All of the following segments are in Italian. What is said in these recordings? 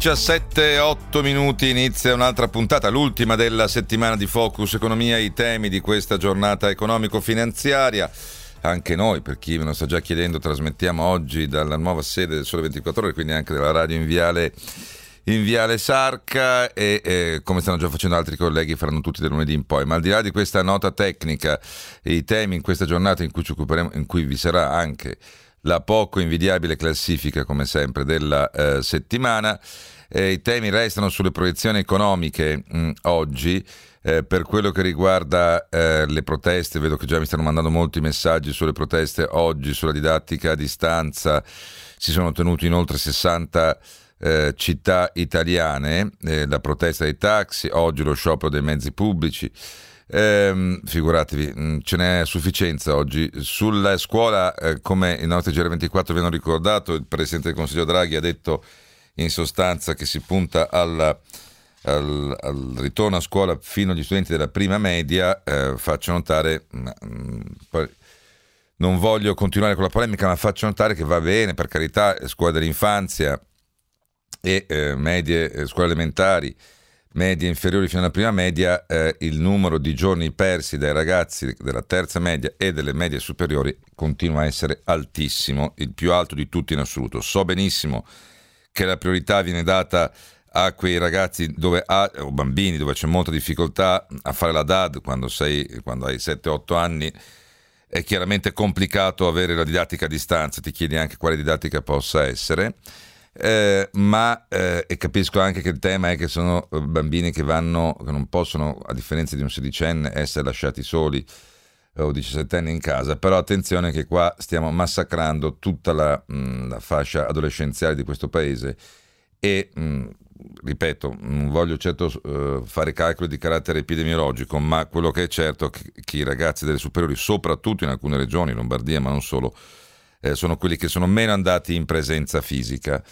17 8 minuti inizia un'altra puntata, l'ultima della settimana di Focus Economia, i temi di questa giornata economico-finanziaria. Anche noi, per chi me lo sta già chiedendo, trasmettiamo oggi dalla nuova sede del Sole 24 Ore, quindi anche della radio in Viale, in Viale Sarca e eh, come stanno già facendo altri colleghi faranno tutti da lunedì in poi. Ma al di là di questa nota tecnica, i temi in questa giornata in cui, in cui vi sarà anche la poco invidiabile classifica, come sempre, della eh, settimana. Eh, I temi restano sulle proiezioni economiche mh, mm, oggi. Eh, per quello che riguarda eh, le proteste, vedo che già mi stanno mandando molti messaggi sulle proteste oggi, sulla didattica a distanza. Si sono tenuti in oltre 60 eh, città italiane eh, la protesta dei taxi, oggi lo sciopero dei mezzi pubblici. Eh, figuratevi, mm, ce n'è sufficienza oggi. Sulla scuola, eh, come i nostri GR24 vi hanno ricordato, il Presidente del Consiglio Draghi ha detto in sostanza che si punta alla, al, al, ritorno a scuola fino agli studenti della prima media. Eh, faccio notare, mh, mm, poi, non voglio continuare con la polemica, ma faccio notare che va bene, per carità, scuola dell'infanzia e eh, medie, eh, scuole elementari medie inferiori fino alla prima media, eh, il numero di giorni persi dai ragazzi della terza media e delle medie superiori continua a essere altissimo, il più alto di tutti in assoluto. So benissimo che la priorità viene data a quei ragazzi dove ha, o bambini dove c'è molta difficoltà a fare la DAD quando, sei, quando hai 7-8 anni. È chiaramente complicato avere la didattica a distanza, ti chiedi anche quale didattica possa essere. Eh, ma eh, capisco anche che il tema è che sono eh, bambini che vanno, che non possono, a differenza di un sedicenne, essere lasciati soli eh, o 17 anni in casa, però attenzione che qua stiamo massacrando tutta la, mh, la fascia adolescenziale di questo paese. E mh, ripeto, non voglio certo uh, fare calcoli di carattere epidemiologico, ma quello che è certo è che i ragazzi delle superiori, soprattutto in alcune regioni, Lombardia, ma non solo, eh, sono quelli che sono meno andati in presenza fisica.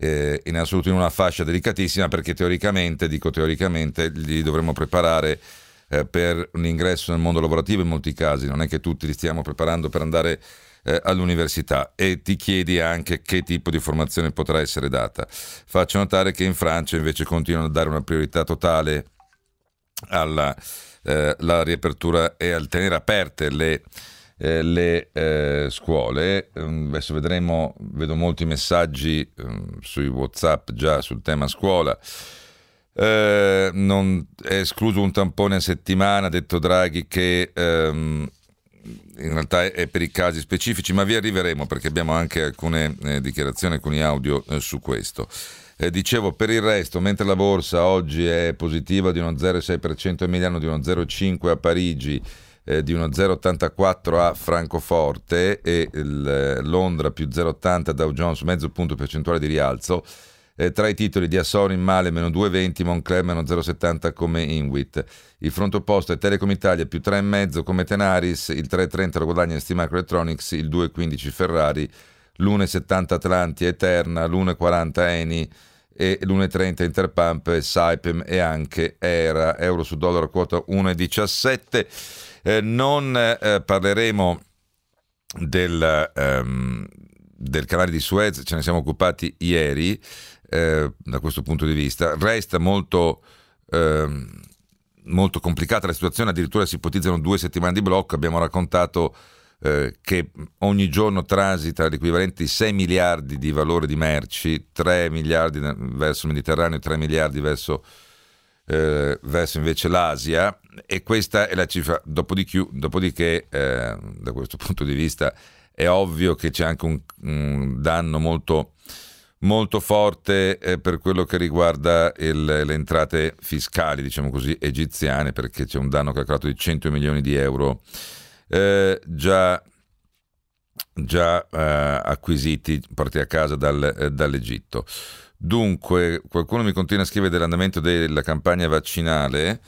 Eh, in assoluto in una fascia delicatissima perché teoricamente, dico teoricamente, li dovremmo preparare eh, per un ingresso nel mondo lavorativo in molti casi, non è che tutti li stiamo preparando per andare eh, all'università e ti chiedi anche che tipo di formazione potrà essere data. Faccio notare che in Francia invece continuano a dare una priorità totale alla eh, riapertura e al tenere aperte le eh, le eh, scuole. Mm, adesso vedremo, vedo molti messaggi um, sui WhatsApp già sul tema scuola. Eh, non è escluso un tampone a settimana, ha detto Draghi che ehm, in realtà è, per i casi specifici, ma vi arriveremo perché abbiamo anche alcune eh, dichiarazioni, alcuni audio eh, su questo. Eh, dicevo, per il resto, mentre la borsa oggi è positiva di uno 0,6% a Milano, di uno 0,5% a Parigi, eh, di uno 0,84 a Francoforte e il, eh, Londra più 0,80 Dow Jones, mezzo punto percentuale di rialzo. Eh, tra i titoli di Assoro in male meno 2,20, Moncler meno 0,70 come Inwit. Il fronte opposto è Telecom Italia più 3,5 come Tenaris, il 3,30 lo guadagna ST Microelectronics, il 2,15 Ferrari, l'1,70 Atlanti Eterna, l'1,40 Eni e l'1,30 Interpump, Saipem e anche Era, euro su dollaro quota 1,17. Eh, non eh, parleremo del, ehm, del, canale di Suez, ce ne siamo occupati ieri eh, da questo punto di vista. Resta molto, ehm, molto complicata la situazione, addirittura si ipotizzano due settimane di blocco. Abbiamo raccontato eh, che ogni giorno transita l'equivalente di 6 miliardi di valore di merci, 3 miliardi verso il Mediterraneo, 3 miliardi verso eh, verso invece l'Asia e questa è la cifra. Dopodiché, dopodiché eh, da questo punto di vista è ovvio che c'è anche un, un danno molto, molto forte eh, per quello che riguarda il, le entrate fiscali, diciamo così, egiziane, perché c'è un danno calcolato di 100 milioni di euro eh, già, già eh, acquisiti, portati a casa dal, eh, dall'Egitto. Dunque, qualcuno mi continua a scrivere dell'andamento della campagna vaccinale.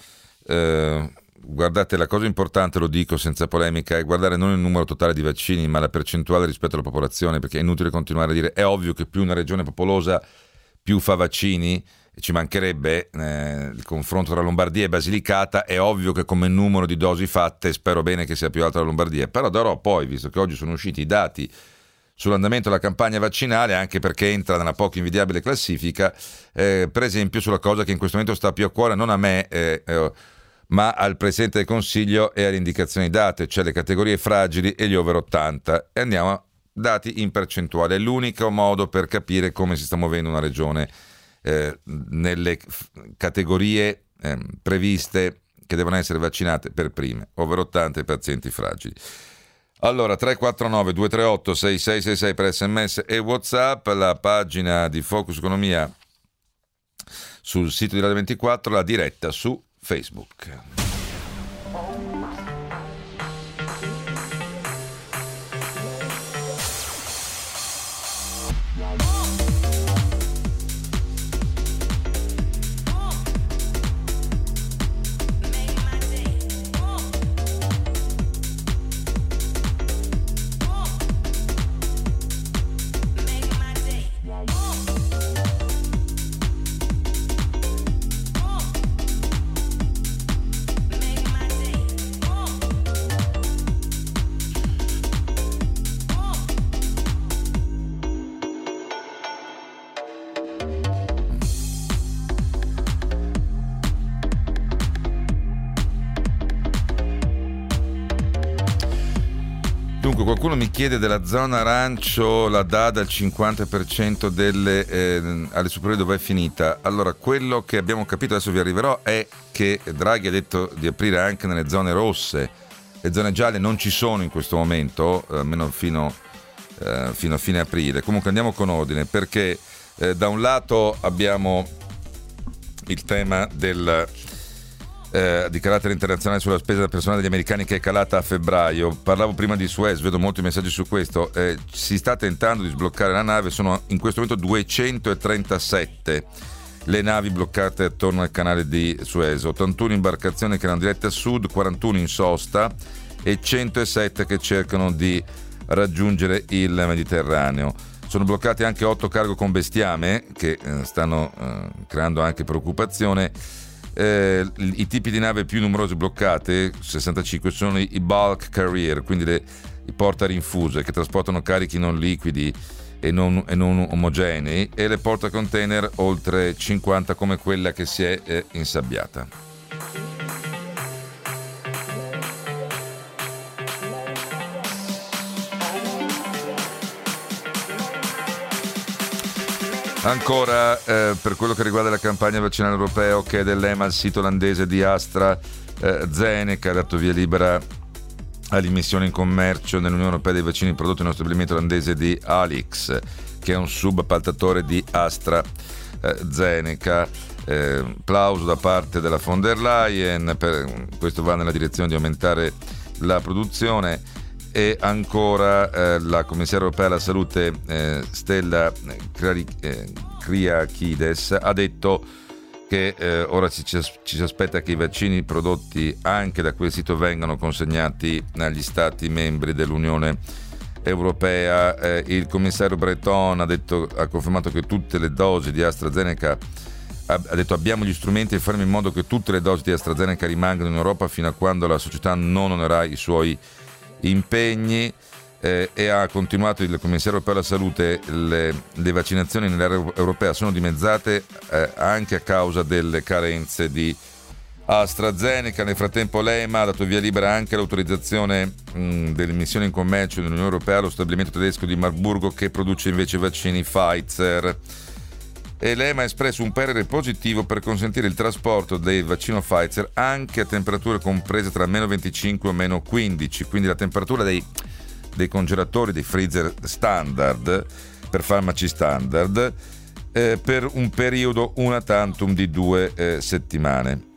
Eh, guardate, la cosa importante, lo dico senza polemica, è guardare non il numero totale di vaccini, ma la percentuale rispetto alla popolazione, perché è inutile continuare a dire è ovvio che più una regione popolosa più fa vaccini, ci mancherebbe eh, il confronto tra Lombardia e Basilicata, è ovvio che come numero di dosi fatte spero bene che sia più alta la Lombardia, però darò poi, visto che oggi sono usciti i dati sull'andamento della campagna vaccinale, anche perché entra nella poco invidiabile classifica, eh, per esempio sulla cosa che in questo momento sta più a cuore non a me, eh, eh, ma al Presidente del Consiglio e alle indicazioni date, cioè le categorie fragili e gli over 80. E andiamo a dati in percentuale. È l'unico modo per capire come si sta muovendo una regione eh, nelle categorie ehm, previste che devono essere vaccinate per prime, over 80 e pazienti fragili. Allora, 349 238 6666 per sms e whatsapp, la pagina di Focus Economia sul sito di Radio 24, la diretta su Facebook. Mi chiede della zona arancio la DAD al 50% delle, eh, alle superiori dove è finita. Allora, quello che abbiamo capito, adesso vi arriverò, è che Draghi ha detto di aprire anche nelle zone rosse. Le zone gialle non ci sono in questo momento, almeno fino, eh, fino, a fine aprile. Comunque andiamo con ordine, perché eh, da un lato abbiamo il tema del eh, di carattere internazionale sulla spesa personale degli americani che è calata a febbraio. Parlavo prima di Suez, vedo molti messaggi su questo. Eh, si sta tentando di sbloccare la nave, sono in questo momento 237 le navi bloccate attorno al canale di Suez, 81 imbarcazioni che erano dirette a sud, 41 in sosta e 107 che cercano di raggiungere il Mediterraneo. Sono bloccati anche 8 cargo con bestiame che eh, stanno eh, creando anche preoccupazione eh, i tipi di nave più numerose bloccate, 65, sono i bulk carrier, quindi le, i portarinfuse che trasportano carichi non liquidi e non, e non omogenei, e le portacontainer oltre 50 come quella che si è eh, insabbiata. Ancora eh, per quello che riguarda la campagna vaccinale europea è dell'EMA, il sito olandese di AstraZeneca ha dato via libera all'immissione in commercio nell'Unione Europea dei vaccini prodotti nello stabilimento olandese di Alix, che è un subappaltatore di AstraZeneca. Eh, plauso da parte della von der Leyen, per, questo va nella direzione di aumentare la produzione e ancora eh, la commissaria europea alla salute eh, Stella Kriakides ha detto che eh, ora ci, ci, si aspetta che i vaccini prodotti anche da quel sito vengano consegnati agli stati membri dell'Unione Europea. Eh, il commissario Breton ha, detto, ha confermato che tutte le dosi di AstraZeneca ha detto abbiamo gli strumenti e faremo in modo che tutte le dosi di AstraZeneca rimangano in Europa fino a quando la società non onerà i suoi impegni eh, e ha continuato il commissario europeo alla salute, le, le vaccinazioni nell'area europea sono dimezzate eh, anche a causa delle carenze di AstraZeneca. Nel frattempo l'EMA ha dato via libera anche l'autorizzazione mh, dell'immissione in commercio nell'Unione Europea allo stabilimento tedesco di Marburgo che produce invece vaccini Pfizer e l'EMA ha espresso un parere positivo per consentire il trasporto del vaccino Pfizer anche a temperature comprese tra meno 25 o meno 15, quindi la temperatura dei, dei congelatori, dei freezer standard per farmaci standard eh, per un periodo una tantum di due eh, settimane.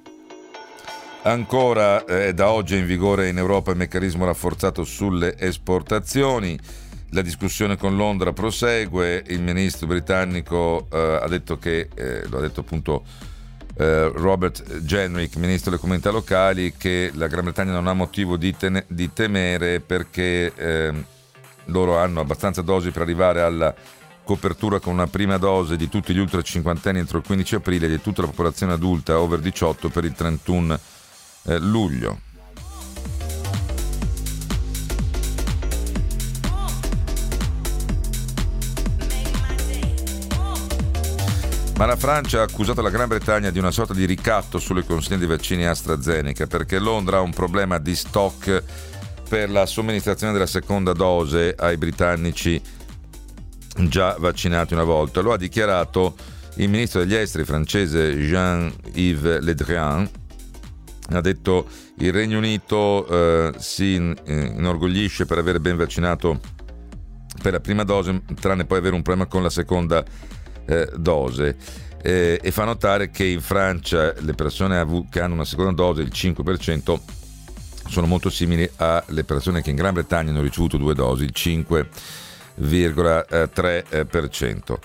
Ancora eh, da oggi è in vigore in Europa il meccanismo rafforzato sulle esportazioni. La discussione con Londra prosegue. Il ministro britannico eh, ha detto che, eh, lo ha detto appunto eh, Robert Jenrick, ministro delle comunità locali, che la Gran Bretagna non ha motivo di, ten- di temere perché ehm, loro hanno abbastanza dosi per arrivare alla copertura con una prima dose di tutti gli ultra cinquantenni entro il 15 aprile e di tutta la popolazione adulta over 18 per il 31 eh, luglio. Ma la Francia ha accusato la Gran Bretagna di una sorta di ricatto sulle consegne di vaccini AstraZeneca perché Londra ha un problema di stock per la somministrazione della seconda dose ai britannici già vaccinati una volta. Lo ha dichiarato il ministro degli esteri francese Jean-Yves Le Drian ha detto il Regno Unito eh, si inorgoglisce per aver ben vaccinato per la prima dose, tranne poi avere un problema con la seconda eh, dose. Eh, e fa notare che in Francia le persone che hanno una seconda dose, il 5%, sono molto simili alle persone che in Gran Bretagna hanno ricevuto due dosi, il 5,3%.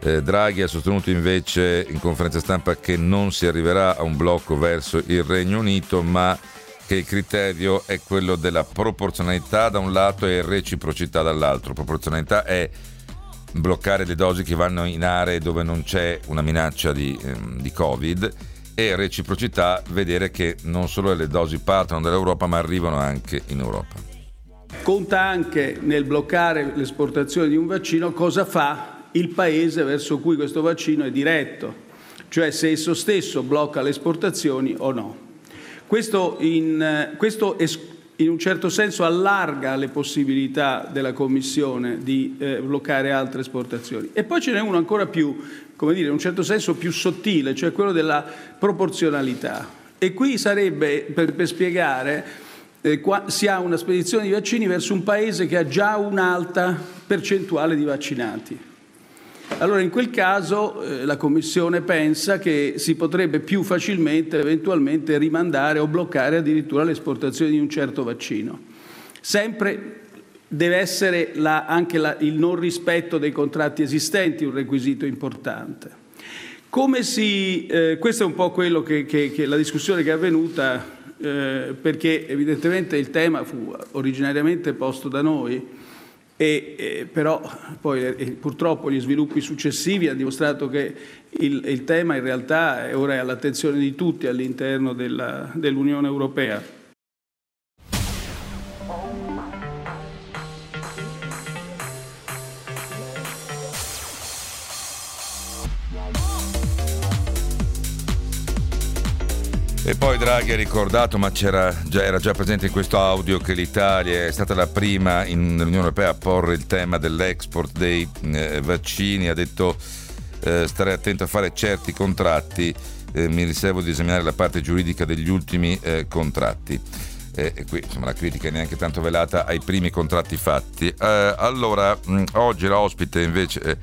Eh, Draghi ha sostenuto invece in conferenza stampa che non si arriverà a un blocco verso il Regno Unito, ma che il criterio è quello della proporzionalità da un lato e reciprocità dall'altro. Proporzionalità è bloccare le dosi che vanno in aree dove non c'è una minaccia di, ehm, di Covid e reciprocità vedere che non solo le dosi partono dall'Europa ma arrivano anche in Europa. Conta anche nel bloccare l'esportazione di un vaccino cosa fa il paese verso cui questo vaccino è diretto, cioè se esso stesso blocca le esportazioni o no. Questo in, questo in un certo senso allarga le possibilità della Commissione di eh, bloccare altre esportazioni. E poi ce n'è uno ancora più, come dire, in un certo senso più sottile, cioè quello della proporzionalità. E qui sarebbe, per, per spiegare, eh, qua, si ha una spedizione di vaccini verso un paese che ha già un'alta percentuale di vaccinati. Allora in quel caso eh, la Commissione pensa che si potrebbe più facilmente eventualmente rimandare o bloccare addirittura l'esportazione di un certo vaccino. Sempre deve essere la, anche la, il non rispetto dei contratti esistenti un requisito importante. Si, eh, questo è un po' quello che, che, che la discussione che è avvenuta, eh, perché evidentemente il tema fu originariamente posto da noi e, eh, però poi eh, purtroppo gli sviluppi successivi hanno dimostrato che il, il tema in realtà è ora è all'attenzione di tutti all'interno dell'Unione Europea. E poi Draghi ha ricordato, ma già, era già presente in questo audio, che l'Italia è stata la prima nell'Unione Europea a porre il tema dell'export dei eh, vaccini, ha detto eh, stare attento a fare certi contratti, eh, mi riservo di esaminare la parte giuridica degli ultimi eh, contratti. E qui insomma, la critica è neanche tanto velata ai primi contratti fatti. Eh, allora, mh, oggi la ospite invece eh,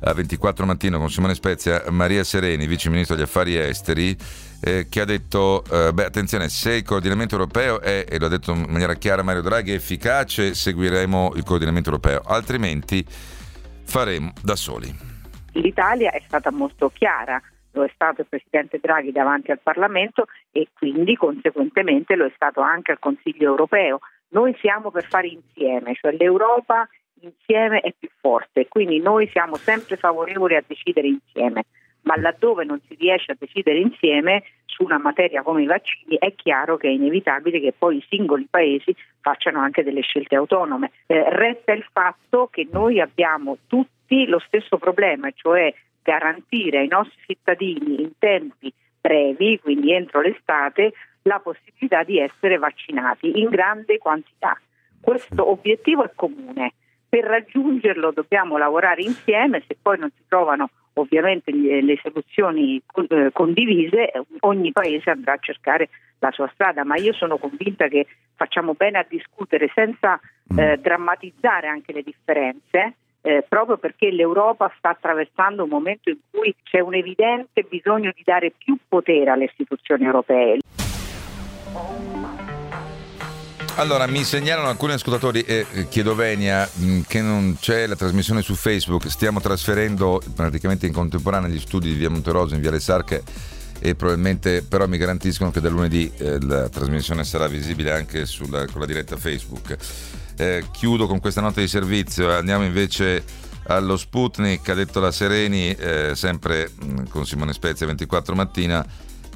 a 24 mattino con Simone Spezia, Maria Sereni, vice ministro degli affari esteri, eh, che ha detto, eh, beh attenzione, se il coordinamento europeo è, e l'ha detto in maniera chiara Mario Draghi, efficace, seguiremo il coordinamento europeo, altrimenti faremo da soli. L'Italia è stata molto chiara, lo è stato il Presidente Draghi davanti al Parlamento e quindi conseguentemente lo è stato anche al Consiglio europeo. Noi siamo per fare insieme, cioè l'Europa insieme è più forte, quindi noi siamo sempre favorevoli a decidere insieme, ma laddove non si riesce a decidere insieme su una materia come i vaccini è chiaro che è inevitabile che poi i singoli paesi facciano anche delle scelte autonome. Eh, resta il fatto che noi abbiamo tutti lo stesso problema, cioè garantire ai nostri cittadini in tempi brevi, quindi entro l'estate, la possibilità di essere vaccinati in grande quantità. Questo obiettivo è comune. Per raggiungerlo dobbiamo lavorare insieme, se poi non si trovano ovviamente le soluzioni eh, condivise, ogni paese andrà a cercare la sua strada, ma io sono convinta che facciamo bene a discutere senza mm. eh, drammatizzare anche le differenze eh, proprio perché l'Europa sta attraversando un momento in cui c'è un evidente bisogno di dare più potere alle istituzioni europee. Allora, mi segnalano alcuni ascoltatori, e eh, chiedo Venia, mh, che non c'è la trasmissione su Facebook, stiamo trasferendo praticamente in contemporanea gli studi di via Monteroso in via Le Sarche e probabilmente però mi garantiscono che da lunedì eh, la trasmissione sarà visibile anche sulla, con la diretta Facebook. Eh, chiudo con questa nota di servizio, andiamo invece allo Sputnik, ha detto la Sereni, eh, sempre mh, con Simone Spezia 24 mattina,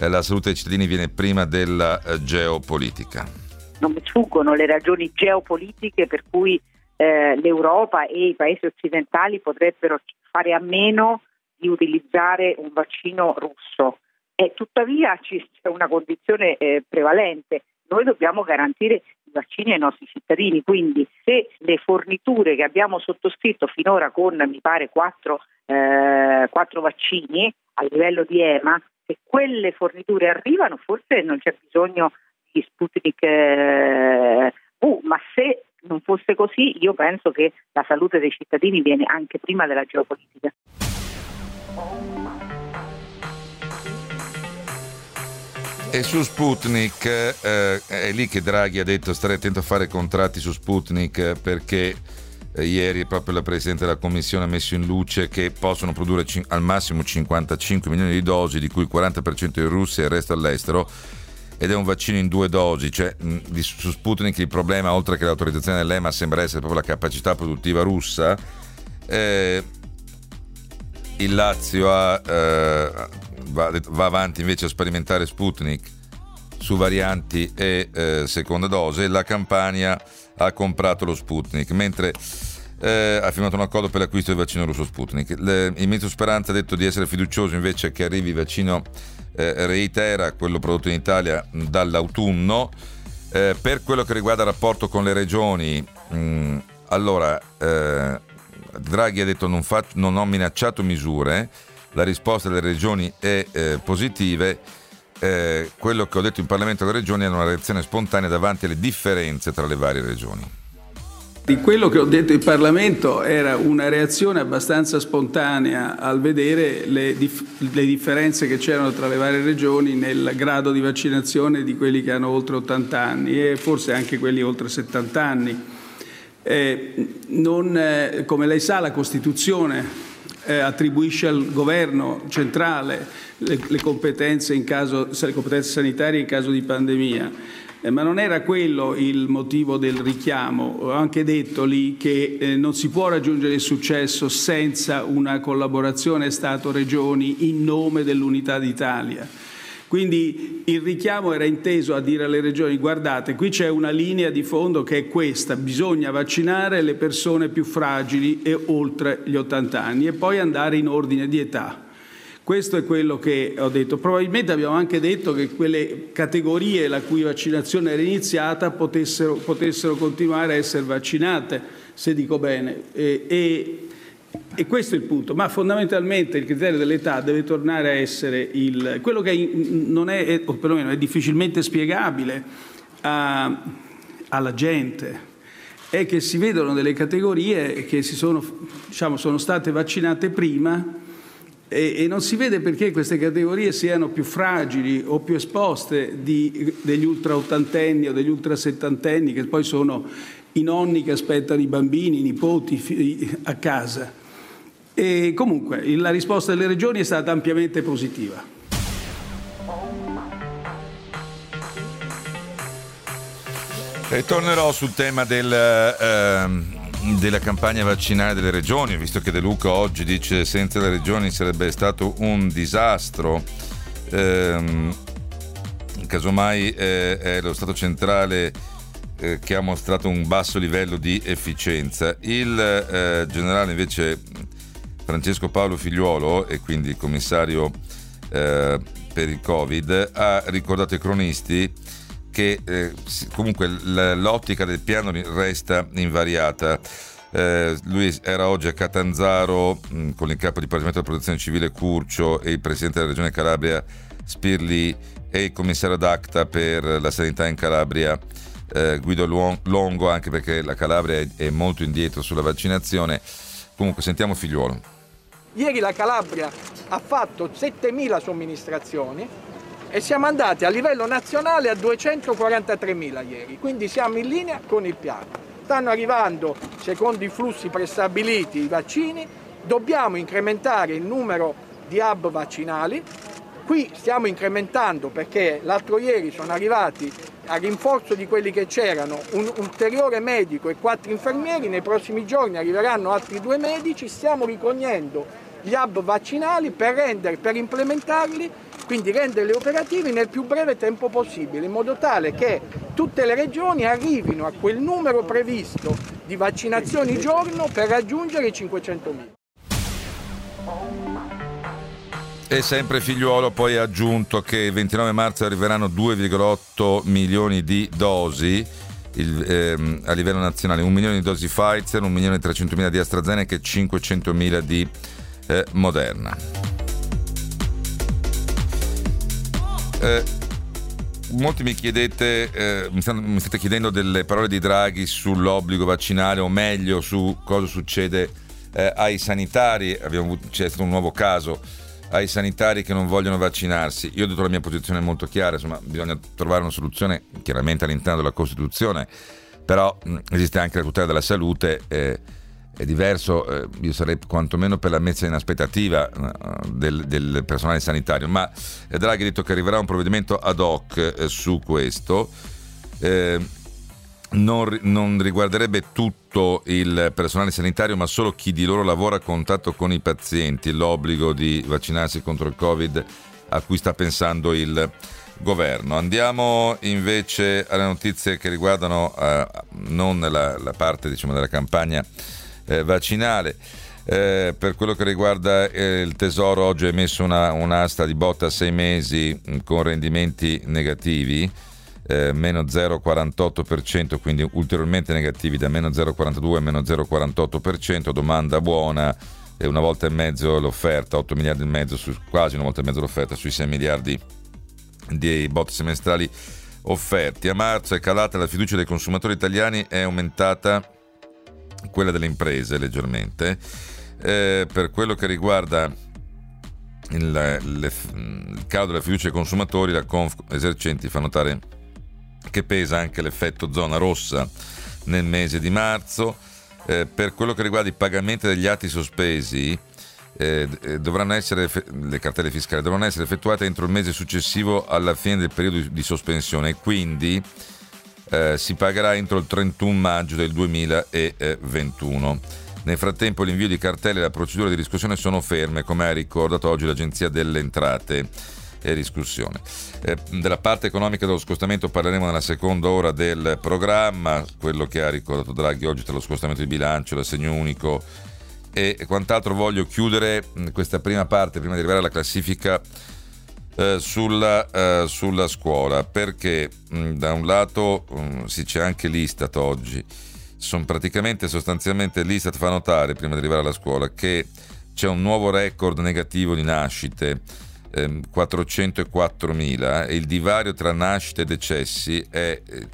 eh, la salute dei cittadini viene prima della eh, geopolitica non mi sfuggono le ragioni geopolitiche per cui eh, l'Europa e i paesi occidentali potrebbero fare a meno di utilizzare un vaccino russo. E tuttavia c'è una condizione eh, prevalente. Noi dobbiamo garantire i vaccini ai nostri cittadini, quindi se le forniture che abbiamo sottoscritto finora con, mi pare, quattro, eh, quattro vaccini a livello di EMA, se quelle forniture arrivano forse non c'è bisogno di Sputnik eh, V, ma se non fosse così io penso che la salute dei cittadini viene anche prima della geopolitica. E su Sputnik, eh, è lì che Draghi ha detto stare attento a fare contratti su Sputnik perché eh, ieri proprio la Presidente della Commissione ha messo in luce che possono produrre c- al massimo 55 milioni di dosi, di cui il 40% in Russia e il resto all'estero ed è un vaccino in due dosi, cioè mh, su Sputnik il problema oltre che l'autorizzazione dell'EMA sembra essere proprio la capacità produttiva russa. Eh, il Lazio ha, eh, va, va, avanti invece a sperimentare Sputnik su varianti e eh, seconda dose, la Campania ha comprato lo Sputnik, mentre eh, ha firmato un accordo per l'acquisto del vaccino russo Sputnik. Le, il ministro Speranza ha detto di essere fiducioso invece che arrivi il vaccino eh, reitera quello prodotto in Italia dall'autunno. Eh, per quello che riguarda il rapporto con le regioni, mh, allora eh, Draghi ha detto non, fa, non, ho minacciato misure, la risposta delle regioni è eh, positiva. Eh, quello che ho detto in Parlamento alle regioni è una reazione spontanea davanti alle differenze tra le varie regioni. Di quello che ho detto in Parlamento era una reazione abbastanza spontanea al vedere le, dif- le, differenze che c'erano tra le varie regioni nel grado di vaccinazione di quelli che hanno oltre 80 anni e forse anche quelli oltre 70 anni. Eh, non, eh, come lei sa, la Costituzione eh, attribuisce al governo centrale le, le, competenze caso, le competenze sanitarie in caso di pandemia. Eh, ma non era quello il motivo del richiamo. Ho anche detto lì che eh, non si può raggiungere il successo senza una collaborazione Stato-Regioni in nome dell'unità d'Italia. Quindi il richiamo era inteso a dire alle regioni guardate, qui c'è una linea di fondo che è questa, bisogna vaccinare le persone più fragili e oltre gli 80 anni e poi andare in ordine di età. Questo è quello che ho detto. Probabilmente abbiamo anche detto che quelle categorie la cui vaccinazione era iniziata potessero, potessero continuare a essere vaccinate, se dico bene. E, e, e, questo è il punto, ma fondamentalmente il criterio dell'età deve tornare a essere il, quello che non è, o perlomeno è difficilmente spiegabile a, alla gente, è che si vedono delle categorie che si sono, diciamo, sono state vaccinate prima e, e, non si vede perché queste categorie siano più fragili o più esposte di, degli ultra ottantenni o degli ultra settantenni che poi sono i nonni che aspettano i bambini, i nipoti a casa. E comunque la risposta delle regioni è stata ampiamente positiva. Tornerò sul tema del, eh, della campagna vaccinale delle regioni, visto che De Luca oggi dice senza le regioni sarebbe stato un disastro. Ehm, casomai eh, è lo Stato centrale eh, che ha mostrato un basso livello di efficienza. Il eh, generale invece Francesco Paolo Figliuolo, e quindi il commissario eh, per il Covid, ha ricordato ai cronisti che eh, comunque l'ottica del piano resta invariata. Eh, lui era oggi a Catanzaro mh, mm, con il capo di Dipartimento della Protezione Civile Curcio e il presidente della regione Calabria Spirli e il commissario d'ACTA per la sanità in Calabria eh, Guido Longo, anche perché la Calabria è, è molto indietro sulla vaccinazione Comunque sentiamo figliuolo. Ieri la Calabria ha fatto 7.000 somministrazioni e siamo andati a livello nazionale a 243.000 ieri, quindi siamo in linea con il piano. Stanno arrivando, secondo i flussi prestabiliti, i vaccini, dobbiamo incrementare il numero di hub vaccinali. Qui stiamo incrementando perché l'altro ieri sono arrivati a rinforzo di quelli che c'erano un ulteriore medico e quattro infermieri, nei prossimi giorni arriveranno altri due medici, stiamo ricognendo gli hub vaccinali per, rendere, per implementarli, quindi renderli operativi nel più breve tempo possibile, in modo tale che tutte le regioni arrivino a quel numero previsto di vaccinazioni giorno per raggiungere i 500.000. E sempre figliuolo poi ha aggiunto che il 29 marzo arriveranno 2,8 milioni di dosi il, ehm, a livello nazionale, un milione di dosi Pfizer, un milione e 300 mila di AstraZeneca e 500 mila di eh, Moderna. Eh, molti mi chiedete, eh, mi, stanno, mi, state chiedendo delle parole di Draghi sull'obbligo vaccinale o meglio su cosa succede eh, ai sanitari. Avuto, c'è stato un nuovo caso ai sanitari che non vogliono vaccinarsi. Io ho detto la mia posizione molto chiara, insomma, bisogna trovare una soluzione chiaramente all'interno della Costituzione, però mh, esiste anche la tutela della salute. Eh, è diverso, eh, io sarei quantomeno per la messa in aspettativa eh, del, del, personale sanitario, ma Draghi ha detto che arriverà un provvedimento ad hoc eh, su questo. Eh, non, non, riguarderebbe tutto il personale sanitario, ma solo chi di loro lavora a contatto con i pazienti, l'obbligo di vaccinarsi contro il Covid a cui sta pensando il governo. Andiamo invece alle notizie che riguardano eh, non la, la, parte diciamo, della campagna eh, vaccinale. Eh, per quello che riguarda eh, il Tesoro, oggi ha emesso una, un'asta di botta a sei mesi con rendimenti negativi eh, meno 0,48%, quindi ulteriormente negativi da meno 0,42 a meno 0,48%, domanda buona e una volta e mezzo l'offerta, 8 miliardi e mezzo, su, quasi una volta e mezzo l'offerta sui 6 miliardi di bot semestrali offerti. A marzo è calata la fiducia dei consumatori italiani, è aumentata quella delle imprese leggermente. Eh, per quello che riguarda il, le, il calo della fiducia dei consumatori, la Conf esercenti fa notare che pesa anche l'effetto zona rossa nel mese di marzo. Eh, per quello che riguarda i pagamenti degli atti sospesi, eh, eh essere, le cartelle fiscali dovranno essere effettuate entro il mese successivo alla fine del periodo di sospensione quindi eh, si pagherà entro il 31 maggio del 2021. Nel frattempo l'invio di cartelle e la procedura di riscossione sono ferme, come ha ricordato oggi l'Agenzia delle Entrate e discussione. Eh, della parte economica dello scostamento parleremo nella seconda ora del programma, quello che ha ricordato Draghi oggi tra lo scostamento di bilancio, l'assegno unico e quant'altro. Voglio chiudere questa prima parte prima di arrivare alla classifica eh, sulla, eh, sulla, scuola perché mh, da un lato mh, sì, c'è anche l'Istat oggi. Sono praticamente sostanzialmente l'Istat fa notare prima di arrivare alla scuola che c'è un nuovo record negativo di nascite 404.000 e il divario tra nascite e decessi è eh,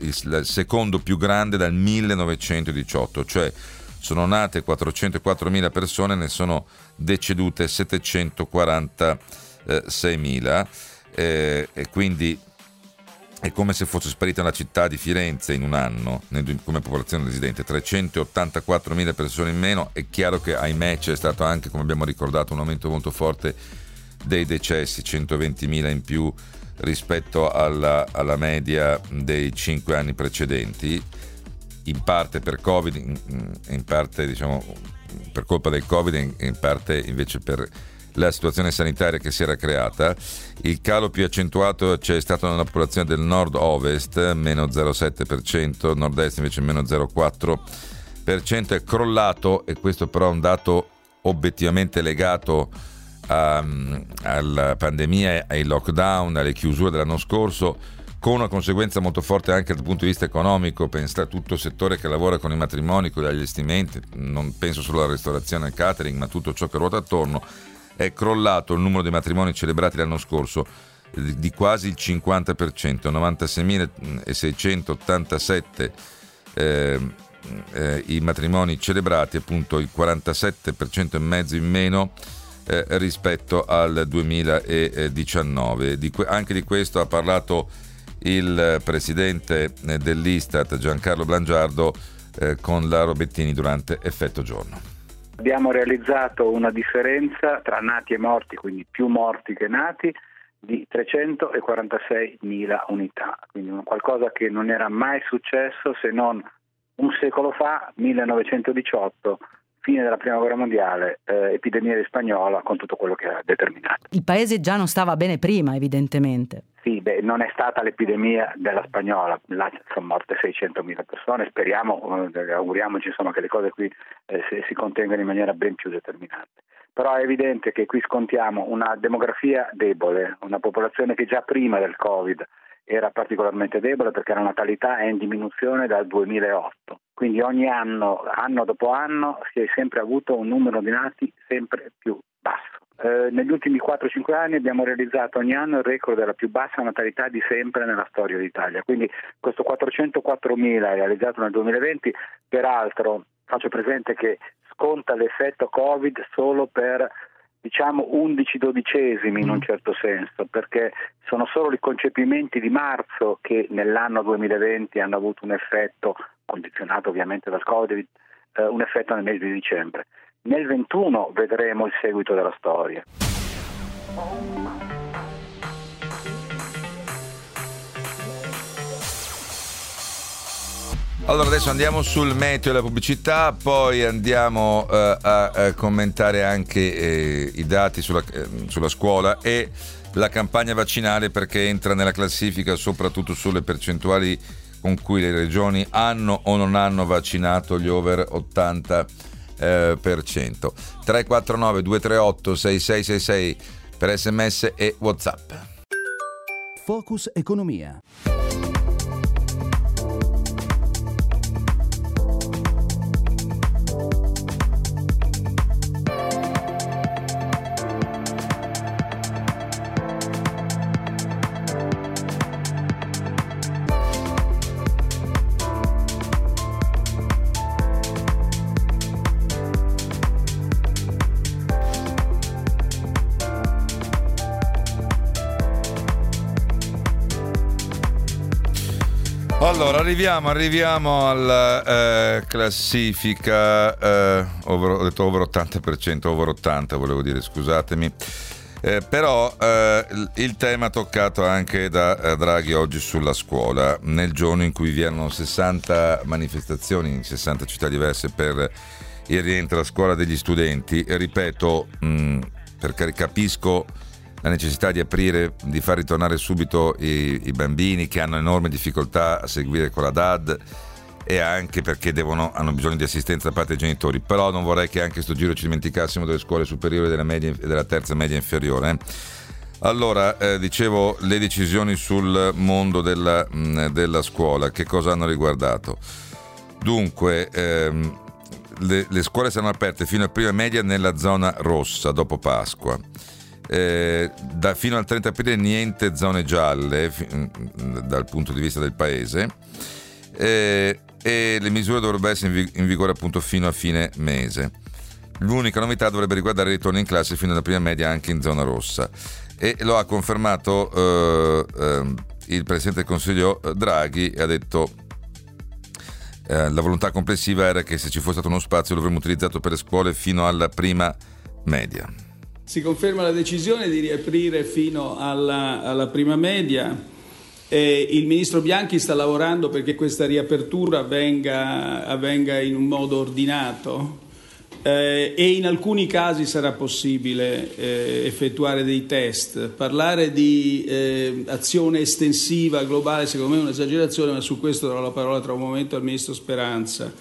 il secondo più grande dal 1918, cioè sono nate 404.000 persone, ne sono decedute 746.000 eh, e quindi è come se fosse sparita la città di Firenze in un anno come popolazione residente, 384.000 persone in meno, è chiaro che ahimè c'è stato anche, come abbiamo ricordato, un aumento molto forte dei decessi, 120.000 in più rispetto alla, alla media dei cinque anni precedenti, in parte per Covid, in, in parte diciamo, per colpa del Covid e in parte invece per la situazione sanitaria che si era creata. Il calo più accentuato c'è stato nella popolazione del nord-ovest, meno 0,7%, nord-est invece meno 0,4%, è crollato, e questo però è un dato obiettivamente legato um, alla pandemia ai lockdown, alle chiusure dell'anno scorso, con una conseguenza molto forte anche dal punto di vista economico, pensa a tutto il settore che lavora con i matrimoni, con gli allestimenti, non penso solo alla ristorazione e al catering, ma tutto ciò che ruota attorno, è crollato il numero dei matrimoni celebrati l'anno scorso di quasi il 50%, 96.687 eh, eh, i matrimoni celebrati, appunto il 47% e mezzo in meno eh, rispetto al 2019. Di que- anche di questo ha parlato il presidente eh, dell'Istat Giancarlo Blangiardo eh, con la Robettini durante Effetto Giorno. Abbiamo realizzato una differenza tra nati e morti, quindi più morti che nati, di 346.000 unità, quindi qualcosa che non era mai successo se non un secolo fa, 1918, fine della prima guerra mondiale, eh, epidemia di spagnola con tutto quello che ha determinato. Il paese già non stava bene prima, evidentemente. Sì, beh, non è stata l'epidemia della spagnola, là sono morte 600.000 persone, speriamo, eh, auguriamoci insomma, che le cose qui eh, si, si contengano in maniera ben più determinante. Però è evidente che qui scontiamo una demografia debole, una popolazione che già prima del Covid era particolarmente debole perché la natalità è in diminuzione dal 2008. Quindi ogni anno, anno dopo anno, si è sempre avuto un numero di nati sempre più basso. Eh, negli ultimi 4-5 anni abbiamo realizzato ogni anno il record della più bassa natalità di sempre nella storia d'Italia. Quindi questo 404.000 realizzato nel 2020, peraltro faccio presente che sconta l'effetto Covid solo per diciamo 11 dodicesimi in un mm. certo senso, perché sono solo i concepimenti di marzo che nell'anno 2020 hanno avuto un effetto, condizionato ovviamente dal Covid, eh, un effetto nel mese di dicembre. Nel 21 vedremo il seguito della storia. Allora adesso andiamo sul meteo e la pubblicità, poi andiamo uh, a, a, commentare anche eh, i dati sulla, eh, sulla, scuola e la campagna vaccinale perché entra nella classifica soprattutto sulle percentuali con cui le regioni hanno o non hanno vaccinato gli over 80%. Eh, 349 238 6666 per sms e whatsapp. Focus Economia. Arriviamo, arriviamo alla eh, classifica, eh, over, ho detto over 80%, over 80 volevo dire, scusatemi. Eh, però eh, il tema toccato anche da eh, Draghi oggi sulla scuola, nel giorno in cui vi erano 60 manifestazioni in 60 città diverse per il rientro a scuola degli studenti, ripeto, mh, mm, perché capisco la necessità di aprire, di far ritornare subito i, i bambini che hanno enormi difficoltà a seguire con la DAD e anche perché devono, hanno bisogno di assistenza da parte dei genitori. Però non vorrei che anche sto giro ci dimenticassimo delle scuole superiori della, media, della terza media inferiore. Eh. Allora, eh, dicevo, le decisioni sul mondo della, mh, mm, della, scuola, che cosa hanno riguardato? Dunque, ehm, le, le, scuole saranno aperte fino a prima media nella zona rossa dopo Pasqua eh, da, fino al 30 aprile niente zone gialle f- mm, dal punto di vista del paese eh, e le misure dovrebbero essere in, vig- in, vigore appunto fino a fine mese. L'unica novità dovrebbe riguardare il ritorno in classe fino alla prima media anche in zona rossa e lo ha confermato eh, ehm, il Presidente del Consiglio eh, Draghi e ha detto eh, la volontà complessiva era che se ci fosse stato uno spazio lo avremmo utilizzato per le scuole fino alla prima media. Si conferma la decisione di riaprire fino alla, alla prima media. Eh, il ministro Bianchi sta lavorando perché questa riapertura avvenga, avvenga in un modo ordinato eh, e in alcuni casi sarà possibile eh, effettuare dei test. Parlare di eh, azione estensiva globale secondo me è un'esagerazione, ma su questo darò la parola tra un momento al ministro Speranza.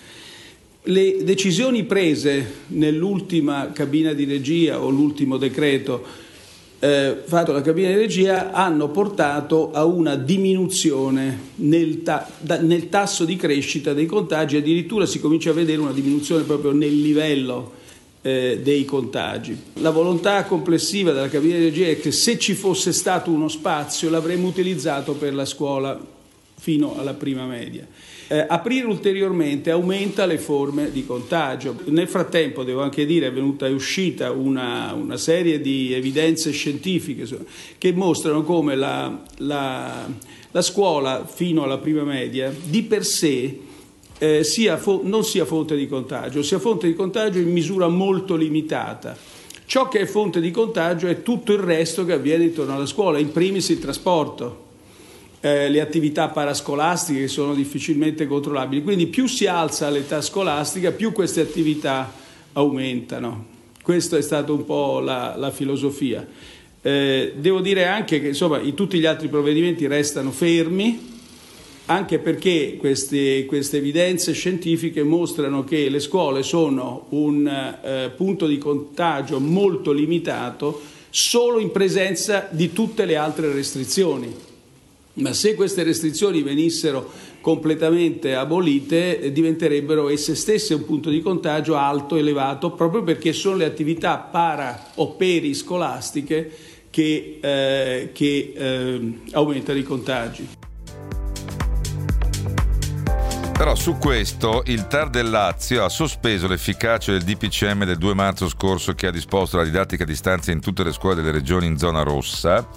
Le decisioni prese nell'ultima cabina di regia o l'ultimo decreto eh, fatto dalla cabina di regia hanno portato a una diminuzione nel, ta- da- nel, tasso di crescita dei contagi, addirittura si comincia a vedere una diminuzione proprio nel livello eh, dei contagi. La volontà complessiva della cabina di regia è che se ci fosse stato uno spazio l'avremmo utilizzato per la scuola fino alla prima media. Eh, aprire ulteriormente aumenta le forme di contagio. Nel frattempo, devo anche dire, è venuta è uscita una, una, serie di evidenze scientifiche che mostrano come la, la, la scuola fino alla prima media di per sé eh, sia fo- non sia fonte di contagio, sia fonte di contagio in misura molto limitata. Ciò che è fonte di contagio è tutto il resto che avviene intorno alla scuola, in primis il trasporto, eh, le attività parascolastiche che sono difficilmente controllabili. Quindi più si alza l'età scolastica, più queste attività aumentano. Questa è stata un po' la, la filosofia. Eh, devo dire anche che insomma, tutti gli altri provvedimenti restano fermi, anche perché queste, queste, evidenze scientifiche mostrano che le scuole sono un eh, punto di contagio molto limitato solo in presenza di tutte le altre restrizioni. Ma se queste restrizioni venissero completamente abolite, eh, diventerebbero esse stesse un punto di contagio alto, elevato, proprio perché sono le attività para o periscolastiche che, eh, che eh, aumentano i contagi. Però su questo il TAR del Lazio ha sospeso l'efficacia del DPCM del 2 marzo scorso che ha disposto la didattica a distanza in tutte le scuole delle regioni in zona rossa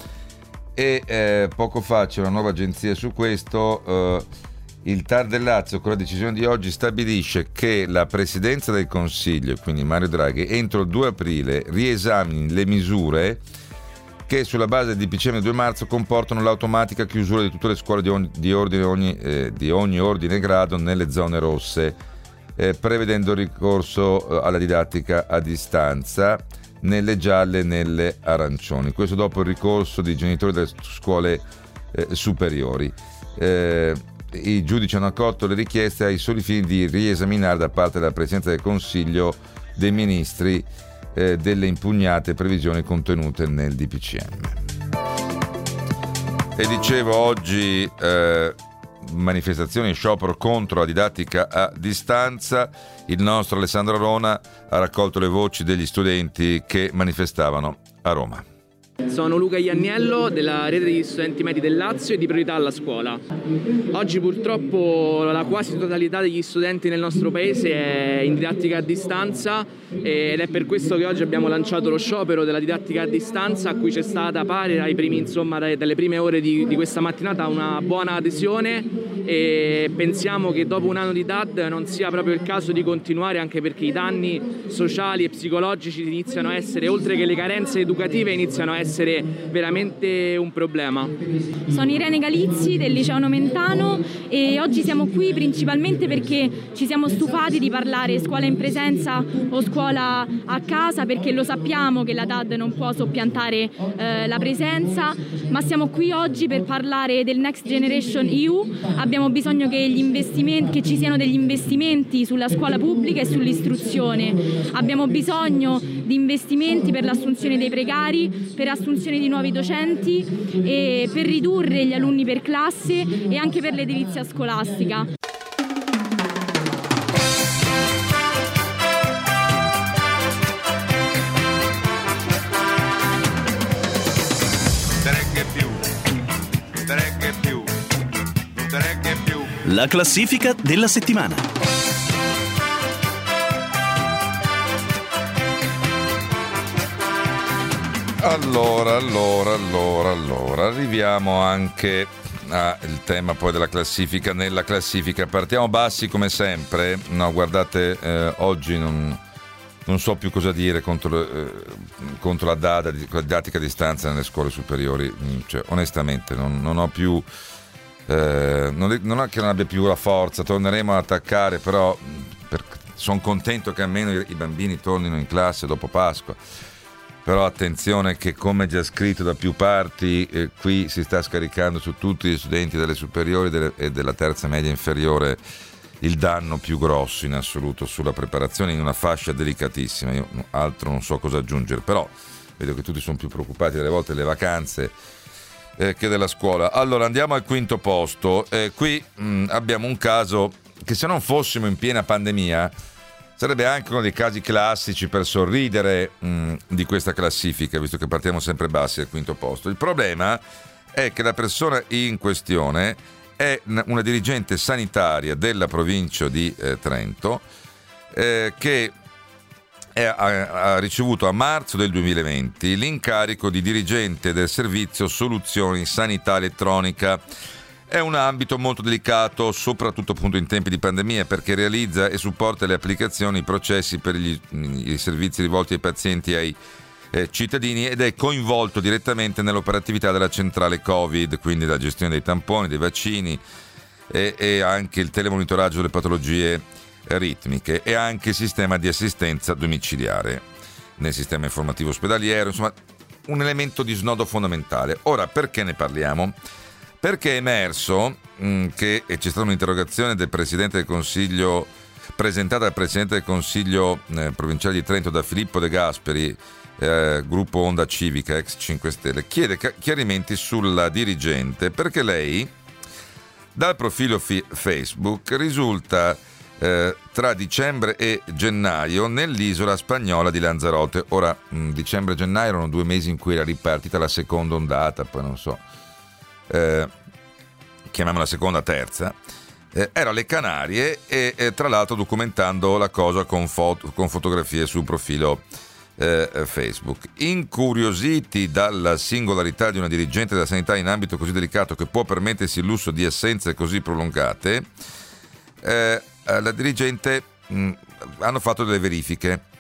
e eh, poco fa c'è una nuova agenzia su questo. Eh, il TAR del Lazio con la decisione di oggi stabilisce che la Presidenza del Consiglio, quindi Mario Draghi, entro il 2 aprile riesamini le misure che sulla base del DPCM 2 marzo comportano l'automatica chiusura di tutte le scuole di ogni, di ordine, ogni, eh, di ogni ordine e grado nelle zone rosse, eh, prevedendo il ricorso eh, alla didattica a distanza nelle gialle e nelle arancioni. Questo dopo il ricorso dei genitori delle scuole eh, superiori. Eh, I giudici hanno accolto le richieste ai soli fini di riesaminare da parte della Presidenza del Consiglio dei Ministri eh, delle impugnate previsioni contenute nel DPCM. E dicevo oggi eh, manifestazioni e sciopero contro la didattica a distanza, il nostro Alessandro Rona ha raccolto le voci degli studenti che manifestavano a Roma. Sono Luca Ianniello della rete degli studenti medi del Lazio e di priorità alla scuola. Oggi purtroppo la quasi totalità degli studenti nel nostro paese è in didattica a distanza ed è per questo che oggi abbiamo lanciato lo sciopero della didattica a distanza a cui c'è stata pare dai primi, insomma, dalle prime ore di, di questa mattinata una buona adesione e pensiamo che dopo un anno di DAD non sia proprio il caso di continuare anche perché i danni sociali e psicologici iniziano a essere, oltre che le carenze educative, iniziano a essere veramente un problema. Sono Irene Galizzi del Liceo Nomentano e oggi siamo qui principalmente perché ci siamo stufati di parlare scuola in presenza o scuola a casa perché lo sappiamo che la DAD non può soppiantare eh, la presenza, ma siamo qui oggi per parlare del Next Generation EU. Abbiamo bisogno che, che ci siano degli investimenti sulla scuola pubblica e sull'istruzione. Abbiamo bisogno di investimenti per l'assunzione dei precari, per assunzione di nuovi docenti e per ridurre gli alunni per classe e anche per l'edilizia scolastica. La classifica della settimana. Allora, allora, allora, allora, arriviamo anche al tema poi della classifica. Nella classifica partiamo bassi come sempre. No, guardate, eh, oggi non, non, so più cosa dire contro, eh, contro la, data, didattica a distanza nelle scuole superiori. Mm, cioè, onestamente, non, non ho più eh, non, non, è che non abbia più la forza, torneremo ad attaccare, però sono contento che almeno i, i, bambini tornino in classe dopo Pasqua. Però attenzione che come già scritto da più parti, eh, qui si sta scaricando su tutti gli studenti delle superiori delle, e della terza media inferiore il danno più grosso in assoluto sulla preparazione in una fascia delicatissima. Io altro non so cosa aggiungere, però vedo che tutti sono più preoccupati delle volte delle vacanze eh, che della scuola. Allora andiamo al quinto posto. Eh, qui mh, mm, abbiamo un caso che se non fossimo in piena pandemia sarebbe anche uno dei casi classici per sorridere mh, mm, di questa classifica, visto che partiamo sempre bassi al quinto posto. Il problema è che la persona in questione è una dirigente sanitaria della provincia di eh, Trento eh, che ha, ricevuto a marzo del 2020 l'incarico di dirigente del servizio Soluzioni Sanità Elettronica. È un ambito molto delicato, soprattutto appunto in tempi di pandemia, perché realizza e supporta le applicazioni, i processi per gli, i servizi rivolti ai pazienti e ai eh, cittadini ed è coinvolto direttamente nell'operatività della centrale Covid, quindi la gestione dei tamponi, dei vaccini e, e anche il telemonitoraggio delle patologie ritmiche e anche il sistema di assistenza domiciliare nel sistema informativo ospedaliero, insomma un elemento di snodo fondamentale. Ora perché ne parliamo? Perché è emerso mh, mm, che c'è stata un'interrogazione del Presidente del Consiglio presentata dal Presidente del Consiglio eh, provinciale di Trento da Filippo De Gasperi, eh, gruppo Onda Civica, ex 5 Stelle, chiede chiarimenti sulla dirigente perché lei dal profilo fi- Facebook risulta eh, tra dicembre e gennaio nell'isola spagnola di Lanzarote. Ora, mh, dicembre e gennaio erano due mesi in cui era ripartita la seconda ondata, poi non so, eh, chiamiamola seconda, terza. Eh, era alle Canarie e, e, tra l'altro documentando la cosa con, foto, con fotografie sul profilo eh, Facebook. Incuriositi dalla singolarità di una dirigente della sanità in ambito così delicato che può permettersi il lusso di assenze così prolungate, eh, eh, la dirigente mh, mm, hanno fatto delle verifiche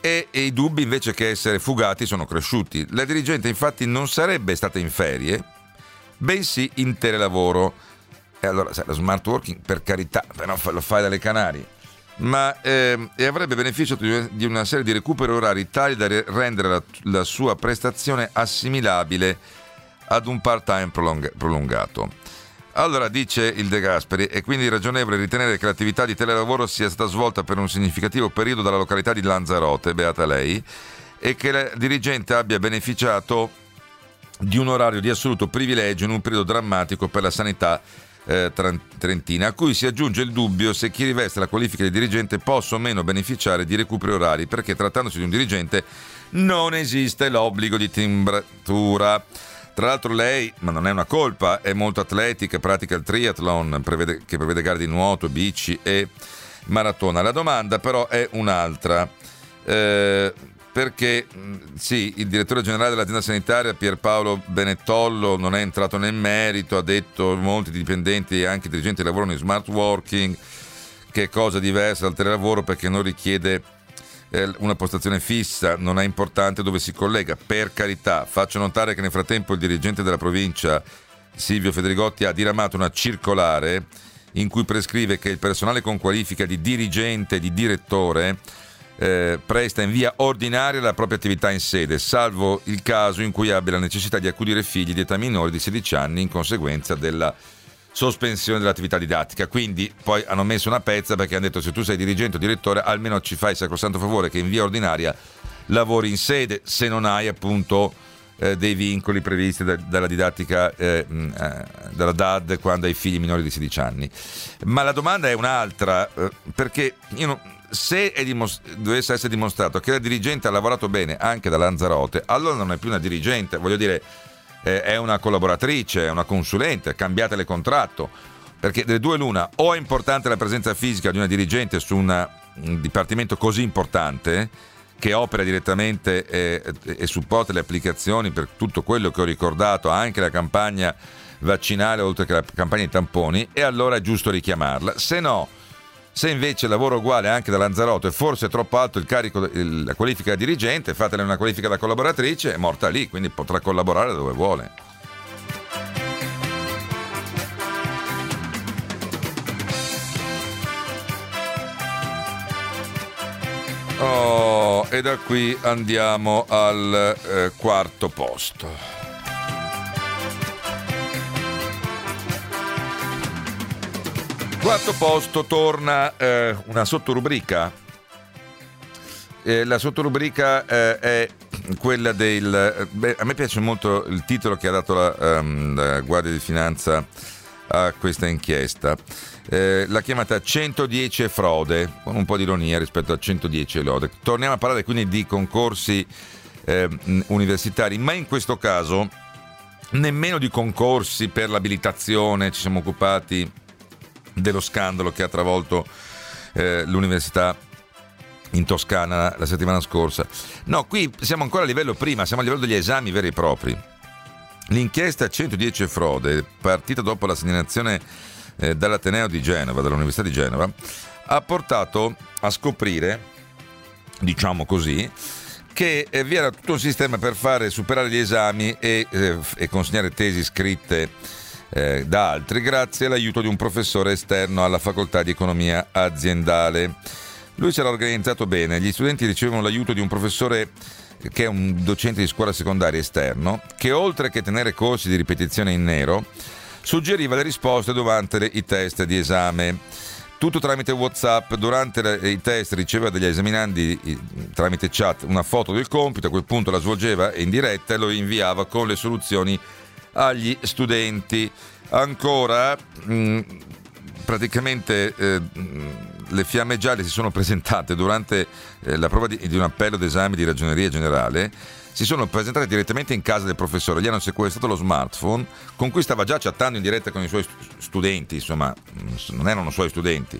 e, e, i dubbi invece che essere fugati sono cresciuti. La dirigente infatti non sarebbe stata in ferie, bensì in telelavoro. E allora, lo smart working per carità, però lo fai dalle Canarie. Ma eh, e avrebbe beneficiato di una serie di recuperi orari tali da rendere la, la sua prestazione assimilabile ad un part-time prolungato. Allora dice il De Gasperi, è quindi ragionevole ritenere che l'attività di telelavoro sia stata svolta per un significativo periodo dalla località di Lanzarote, beata lei, e che la dirigente abbia beneficiato di un orario di assoluto privilegio in un periodo drammatico per la sanità eh, trentina, a cui si aggiunge il dubbio se chi riveste la qualifica di dirigente possa o meno beneficiare di recuperi orari, perché trattandosi di un dirigente non esiste l'obbligo di timbratura. Tra l'altro lei, ma non è una colpa, è molto atletica, pratica il triathlon prevede, che prevede gare di nuoto, bici e maratona. La domanda però è un'altra. Eh, perché sì, il direttore generale dell'azienda sanitaria Pierpaolo Benettollo non è entrato nel merito, ha detto che molti dipendenti e anche dirigenti lavorano in smart working, che è cosa diversa dal telelavoro perché non richiede una postazione fissa, non è importante dove si collega. Per carità, faccio notare che nel frattempo il dirigente della provincia, Silvio Federigotti, ha diramato una circolare in cui prescrive che il personale con qualifica di dirigente, di direttore, eh, presta in via ordinaria la propria attività in sede, salvo il caso in cui abbia la necessità di accudire figli di età minore di 16 anni in conseguenza della sospensione dell'attività didattica. Quindi poi hanno messo una pezza perché hanno detto se tu sei dirigente o direttore almeno ci fai il sacrosanto favore che in via ordinaria lavori in sede se non hai appunto eh, dei vincoli previsti da, dalla didattica eh, eh, dalla DAD quando hai figli minori di 16 anni. Ma la domanda è un'altra eh, perché non, se dimos- dovesse essere dimostrato che la dirigente ha lavorato bene anche da Lanzarote, allora non è più una dirigente, voglio dire eh, è una collaboratrice, è una consulente, cambiatele contratto. Perché delle due l'una, o è importante la presenza fisica di una dirigente su una, un dipartimento così importante che opera direttamente e, e supporta le applicazioni per tutto quello che ho ricordato, anche la campagna vaccinale oltre che la campagna di tamponi, e allora è giusto richiamarla. Se no, se invece lavoro uguale anche da Lanzarotto e forse troppo alto il carico, la qualifica da dirigente, fatele una qualifica da collaboratrice, è morta lì, quindi potrà collaborare dove vuole. Oh, e da qui andiamo al eh, quarto posto. Quarto posto torna eh, una sottorubrica. Eh, la sottorubrica eh, è quella del... Beh, a me piace molto il titolo che ha dato la, um, la Guardia di Finanza a questa inchiesta. Eh, la chiamata 110 e frode, con un po' di ironia rispetto a 110 e lode. Torniamo a parlare quindi di concorsi eh, universitari, ma in questo caso nemmeno di concorsi per l'abilitazione, ci siamo occupati dello scandalo che ha travolto eh, l'università in Toscana la settimana scorsa. No, qui siamo ancora a livello prima, siamo a livello degli esami veri e propri. L'inchiesta 110 frode, partita dopo la segnalazione eh, dall'Ateneo di Genova, dall'Università di Genova, ha portato a scoprire, diciamo così, che eh, vi era tutto un sistema per fare superare gli esami e, eh, e consegnare tesi scritte eh, da altri grazie all'aiuto di un professore esterno alla facoltà di economia aziendale. Lui si era organizzato bene, gli studenti ricevono l'aiuto di un professore che è un docente di scuola secondaria esterno, che oltre che tenere corsi di ripetizione in nero, suggeriva le risposte durante i test di esame. Tutto tramite WhatsApp, durante i test riceveva dagli esaminanti tramite chat una foto del compito, a quel punto la svolgeva in diretta e lo inviava con le soluzioni agli studenti. Ancora, mh, praticamente eh, le fiamme gialle si sono presentate durante eh, la prova di, di un appello d'esame di ragioneria generale. Si sono presentate direttamente in casa del professore, gli hanno sequestrato lo smartphone con cui stava già chattando in diretta con i suoi studenti, insomma non erano suoi studenti,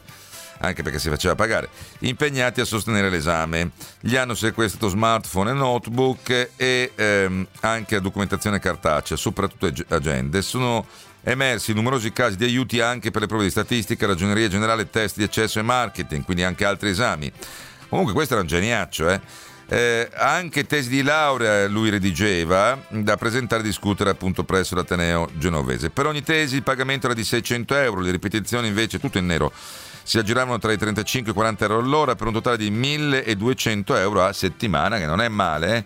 anche perché si faceva pagare, impegnati a sostenere l'esame. Gli hanno sequestrato smartphone e notebook e ehm, anche documentazione cartacea, soprattutto agende. Sono emersi numerosi casi di aiuti anche per le prove di statistica, ragioneria generale, test di accesso e marketing, quindi anche altri esami. Comunque questo era un geniaccio, eh? Eh, anche tesi di laurea lui redigeva da presentare e discutere appunto presso l'Ateneo genovese. Per ogni tesi il pagamento era di 600 euro, le ripetizioni invece tutto in nero si aggiravano tra i 35 e i 40 euro all'ora per un totale di 1200 euro a settimana, che non è male eh?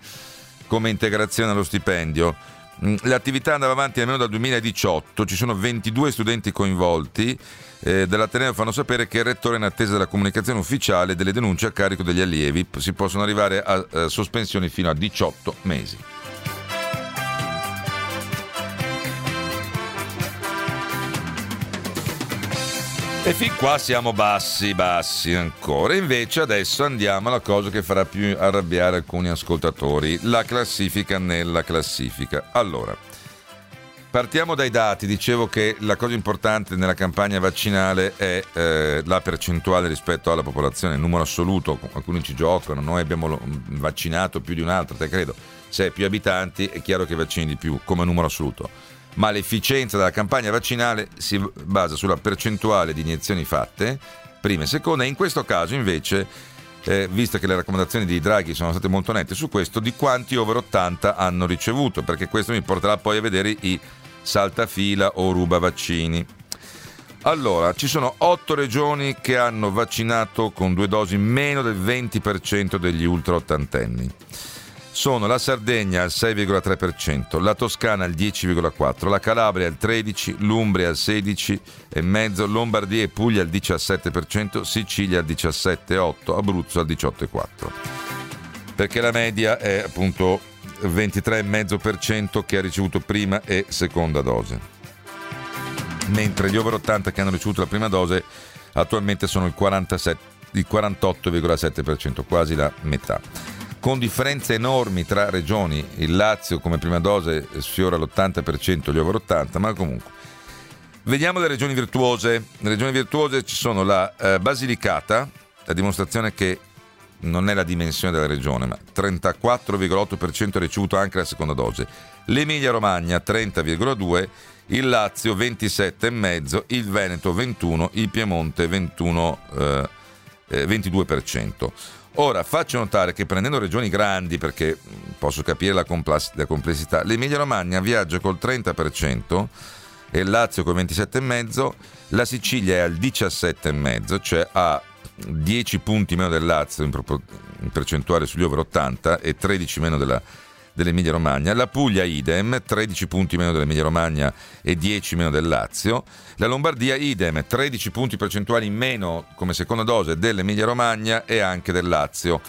come integrazione allo stipendio. Mm, l'attività andava avanti almeno dal 2018, ci sono 22 studenti coinvolti. Eh, dell'Ateneo fanno sapere che il rettore è in attesa della comunicazione ufficiale delle denunce a carico degli allievi. Si possono arrivare a, a eh, sospensioni fino a 18 mesi. E fin qua siamo bassi, bassi ancora. Invece adesso andiamo alla cosa che farà più arrabbiare alcuni ascoltatori, la classifica nella classifica. Allora, partiamo dai dati. Dicevo che la cosa importante nella campagna vaccinale è eh, la percentuale rispetto alla popolazione, il numero assoluto. Alcuni ci giocano, noi abbiamo vaccinato più di un altro, te credo. Se hai più abitanti è chiaro che vaccini di più come numero assoluto ma l'efficienza della campagna vaccinale si basa sulla percentuale di iniezioni fatte, prima e seconda, e in questo caso invece, eh, visto che le raccomandazioni di Draghi sono state molto nette su questo, di quanti over 80 hanno ricevuto, perché questo mi porterà poi a vedere i saltafila o ruba vaccini. Allora, ci sono otto regioni che hanno vaccinato con due dosi meno del 20% degli ultra ottantenni sono la Sardegna al 6,3%, la Toscana al 10,4%, la Calabria al 13%, l'Umbria al 16,5%, Lombardia e Puglia al 17%, Sicilia al 17,8%, Abruzzo al 18,4%. Perché la media è appunto 23,5% che ha ricevuto prima e seconda dose. Mentre gli over 80 che hanno ricevuto la prima dose attualmente sono il, 47, il 48,7%, quasi la metà con differenze enormi tra regioni. Il Lazio come prima dose sfiora l'80%, gli over 80, ma comunque. Vediamo le regioni virtuose. Le regioni virtuose ci sono la eh, Basilicata, la dimostrazione che non è la dimensione della regione, ma 34,8% ha ricevuto anche la seconda dose. L'Emilia Romagna 30,2%, il Lazio 27,5%, il Veneto 21%, il Piemonte 21, eh, 22%. Ora faccio notare che prendendo regioni grandi, perché posso capire la, complessità, l'Emilia Romagna viaggia col 30% e il Lazio col 27,5%, la Sicilia è al 17,5%, cioè ha 10 punti meno del Lazio in, in percentuale sugli over 80 e 13 meno della dell'Emilia Romagna, la Puglia idem, 13 punti meno dell'Emilia Romagna e 10 meno del Lazio, la Lombardia idem, 13 punti percentuali in meno come seconda dose dell'Emilia Romagna e anche del Lazio.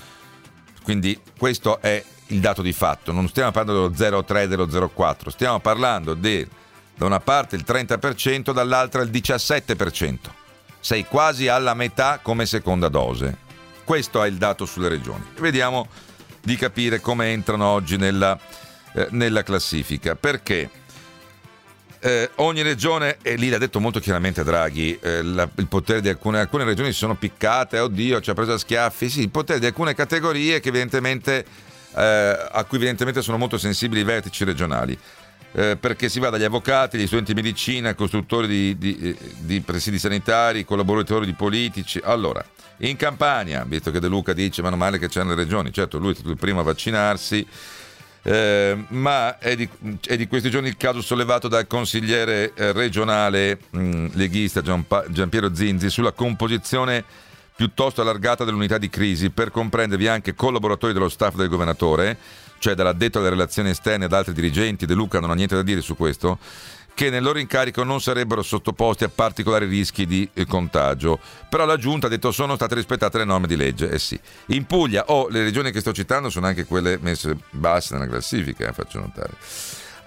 Quindi questo è il dato di fatto, non stiamo parlando dello 0,3 dello 0,4, stiamo parlando di da una parte il 30%, dall'altra il 17%. Sei quasi alla metà come seconda dose. Questo è il dato sulle regioni. Vediamo di capire come entrano oggi nella, eh, nella classifica. Perché? eh, ogni regione, e lì l'ha detto molto chiaramente Draghi, eh, la, il potere di alcune, alcune regioni si sono piccate, oddio, ci ha preso a schiaffi, sì, il potere di alcune categorie eh, a cui evidentemente sono molto sensibili i vertici regionali. Eh, perché si va dagli avvocati, agli studenti di medicina, costruttori di, di, eh, di presidi sanitari, collaboratori di politici. Allora, in Campania, visto che De Luca dice meno male che c'erano le regioni, certo lui è stato il primo a vaccinarsi, eh, ma è di, è di, questi giorni il caso sollevato dal consigliere eh, regionale mh, mm, leghista Giampiero Zinzi sulla composizione piuttosto allargata dell'unità di crisi per comprendervi anche collaboratori dello staff del governatore, cioè dall'addetto alle relazioni esterne ad altri dirigenti, De Luca non ha niente da dire su questo, che nel loro incarico non sarebbero sottoposti a particolari rischi di eh, contagio. Però la Giunta ha detto sono state rispettate le norme di legge. Eh sì. In Puglia, o oh, le regioni che sto citando sono anche quelle messe basse nella classifica, eh, faccio notare.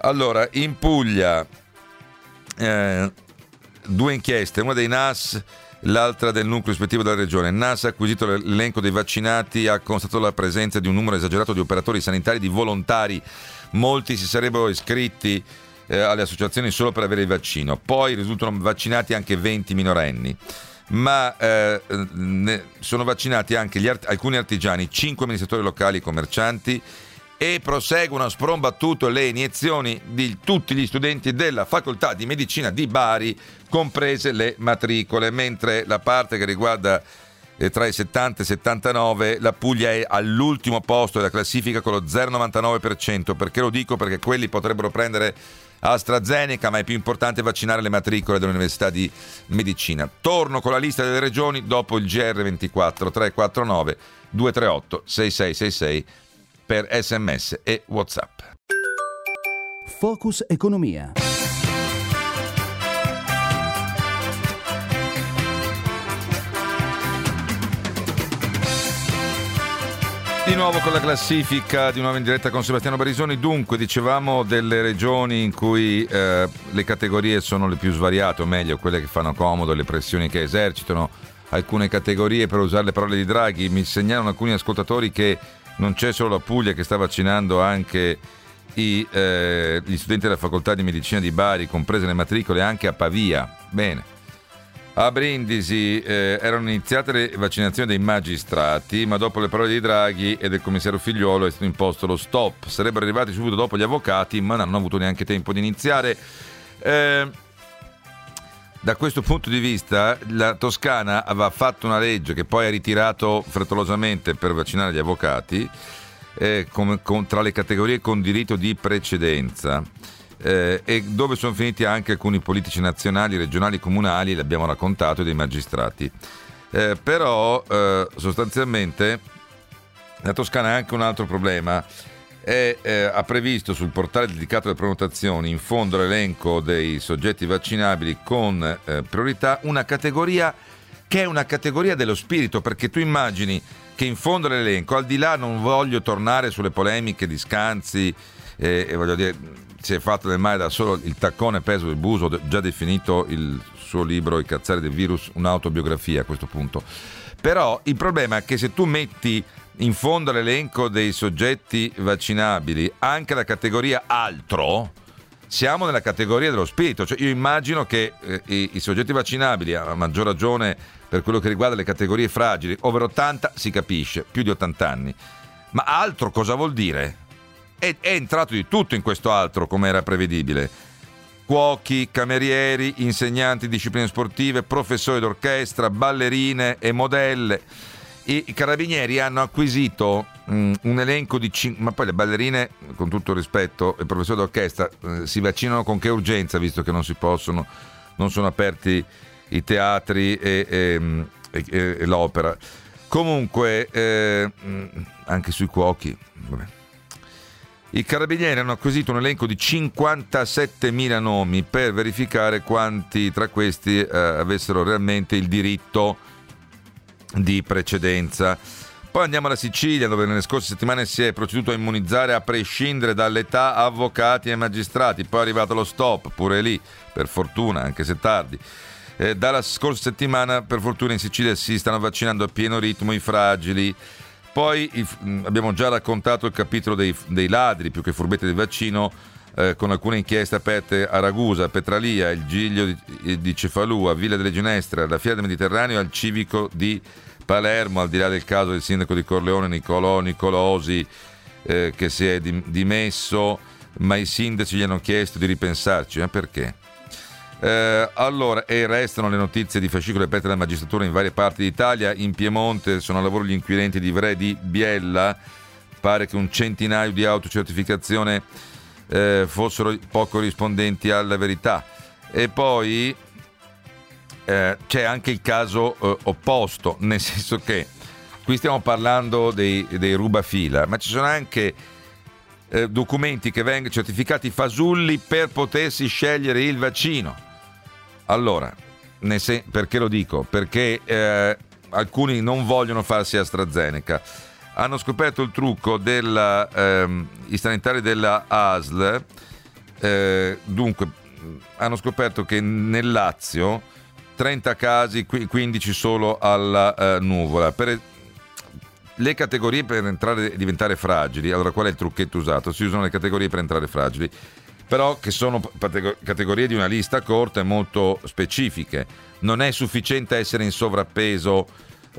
Allora, in Puglia, eh, due inchieste, una dei NAS l'altra del nucleo ispettivo della regione. NAS ha acquisito l'elenco dei vaccinati, ha constatato la presenza di un numero esagerato di operatori sanitari, di volontari. Molti si sarebbero iscritti eh, alle associazioni solo per avere il vaccino. Poi risultano vaccinati anche 20 minorenni. Ma eh, sono vaccinati anche art- alcuni artigiani, 5 amministratori locali e commercianti e proseguono a sprombattuto le iniezioni di tutti gli studenti della facoltà di medicina di Bari, comprese le matricole, mentre la parte che riguarda eh, tra i 70 e i 79 la Puglia è all'ultimo posto della classifica con lo 0,99%, perché lo dico perché quelli potrebbero prendere AstraZeneca, ma è più importante vaccinare le matricole dell'Università di Medicina. Torno con la lista delle regioni dopo il GR24 349 238 6666 per sms e WhatsApp. Focus Economia. Di nuovo con la classifica di nuovo in diretta con Sebastiano Barisoni. Dunque, dicevamo delle regioni in cui eh, le categorie sono le più svariate, o meglio, quelle che fanno comodo, le pressioni che esercitano. Alcune categorie, per usare le parole di Draghi, mi segnalano alcuni ascoltatori che non c'è solo la Puglia che sta vaccinando anche i, eh, gli studenti della facoltà di medicina di Bari, comprese le matricole, anche a Pavia. Bene. A Brindisi eh, erano iniziate le vaccinazioni dei magistrati, ma dopo le parole di Draghi e del commissario Figliuolo è stato imposto lo stop. Sarebbero arrivati subito dopo gli avvocati, ma non hanno avuto neanche tempo di iniziare. Eh, da questo punto di vista, la Toscana aveva fatto una legge che poi ha ritirato frettolosamente per vaccinare gli avvocati, eh, con, con, tra le categorie con diritto di precedenza eh, e dove sono finiti anche alcuni politici nazionali, regionali, comunali, l'abbiamo raccontato, e dei magistrati. Eh, però eh, sostanzialmente la Toscana ha anche un altro problema. È, eh, ha previsto sul portale dedicato alle prenotazioni in fondo l'elenco dei soggetti vaccinabili con eh, priorità una categoria che è una categoria dello spirito perché tu immagini che in fondo all'elenco al di là non voglio tornare sulle polemiche di Scanzi eh, voglio dire si è fatto del male da solo il taccone peso del buso, già definito il suo libro I cazzari del virus un'autobiografia a questo punto. Però il problema è che se tu metti in fondo all'elenco dei soggetti vaccinabili anche la categoria altro, siamo nella categoria dello spirito. Cioè io immagino che eh, i, i, soggetti vaccinabili, a maggior ragione per quello che riguarda le categorie fragili, over 80 si capisce, più di 80 anni. Ma altro cosa vuol dire? È, è entrato di tutto in questo altro, come era prevedibile. Cuochi, camerieri, insegnanti di discipline sportive, professori d'orchestra, ballerine e modelle. I, carabinieri hanno acquisito mh, un elenco di... Cin- ma poi le ballerine, con tutto il rispetto, il professore d'orchestra eh, si vaccinano con che urgenza, visto che non si possono, non sono aperti i teatri e, e, e, e l'opera. Comunque, eh, anche sui cuochi, vabbè. I carabinieri hanno acquisito un elenco di 57.000 nomi per verificare quanti tra questi eh, avessero realmente il diritto di precedenza. Poi andiamo alla Sicilia, dove nelle scorse settimane si è proceduto a immunizzare a prescindere dall'età avvocati e magistrati. Poi è arrivato lo stop, pure lì, per fortuna, anche se tardi. Eh, dalla scorsa settimana, per fortuna, in Sicilia si stanno vaccinando a pieno ritmo i fragili poi abbiamo già raccontato il capitolo dei, dei ladri, più che furbetti del vaccino, eh, con alcune inchieste aperte a Ragusa, Petralia, il Giglio di, di Cefalù, a Villa delle Ginestre, alla Fiera del Mediterraneo, al Civico di Palermo, al di là del caso del sindaco di Corleone Nicolò Nicolosi eh, che si è dimesso, ma i sindaci gli hanno chiesto di ripensarci, ma perché? Eh, allora, e restano le notizie di fascicolo aperte dalla magistratura in varie parti d'Italia. In Piemonte sono a lavoro gli inquirenti di Vre di Biella. Pare che un centinaio di autocertificazione eh, fossero poco rispondenti alla verità. E poi eh, c'è anche il caso eh, opposto, nel senso che qui stiamo parlando dei, dei rubafila, ma ci sono anche eh, documenti che vengono certificati fasulli per potersi scegliere il vaccino. Allora, sen- perché lo dico? Perché eh, alcuni non vogliono farsi AstraZeneca. Hanno scoperto il trucco dei ehm, sanitari della ASL, eh, dunque hanno scoperto che nel Lazio 30 casi, 15 solo alla uh, nuvola. Per le categorie per entrare diventare fragili, allora qual è il trucchetto usato? Si usano le categorie per entrare fragili, però che sono categorie di una lista corta e molto specifiche. Non è sufficiente essere in sovrappeso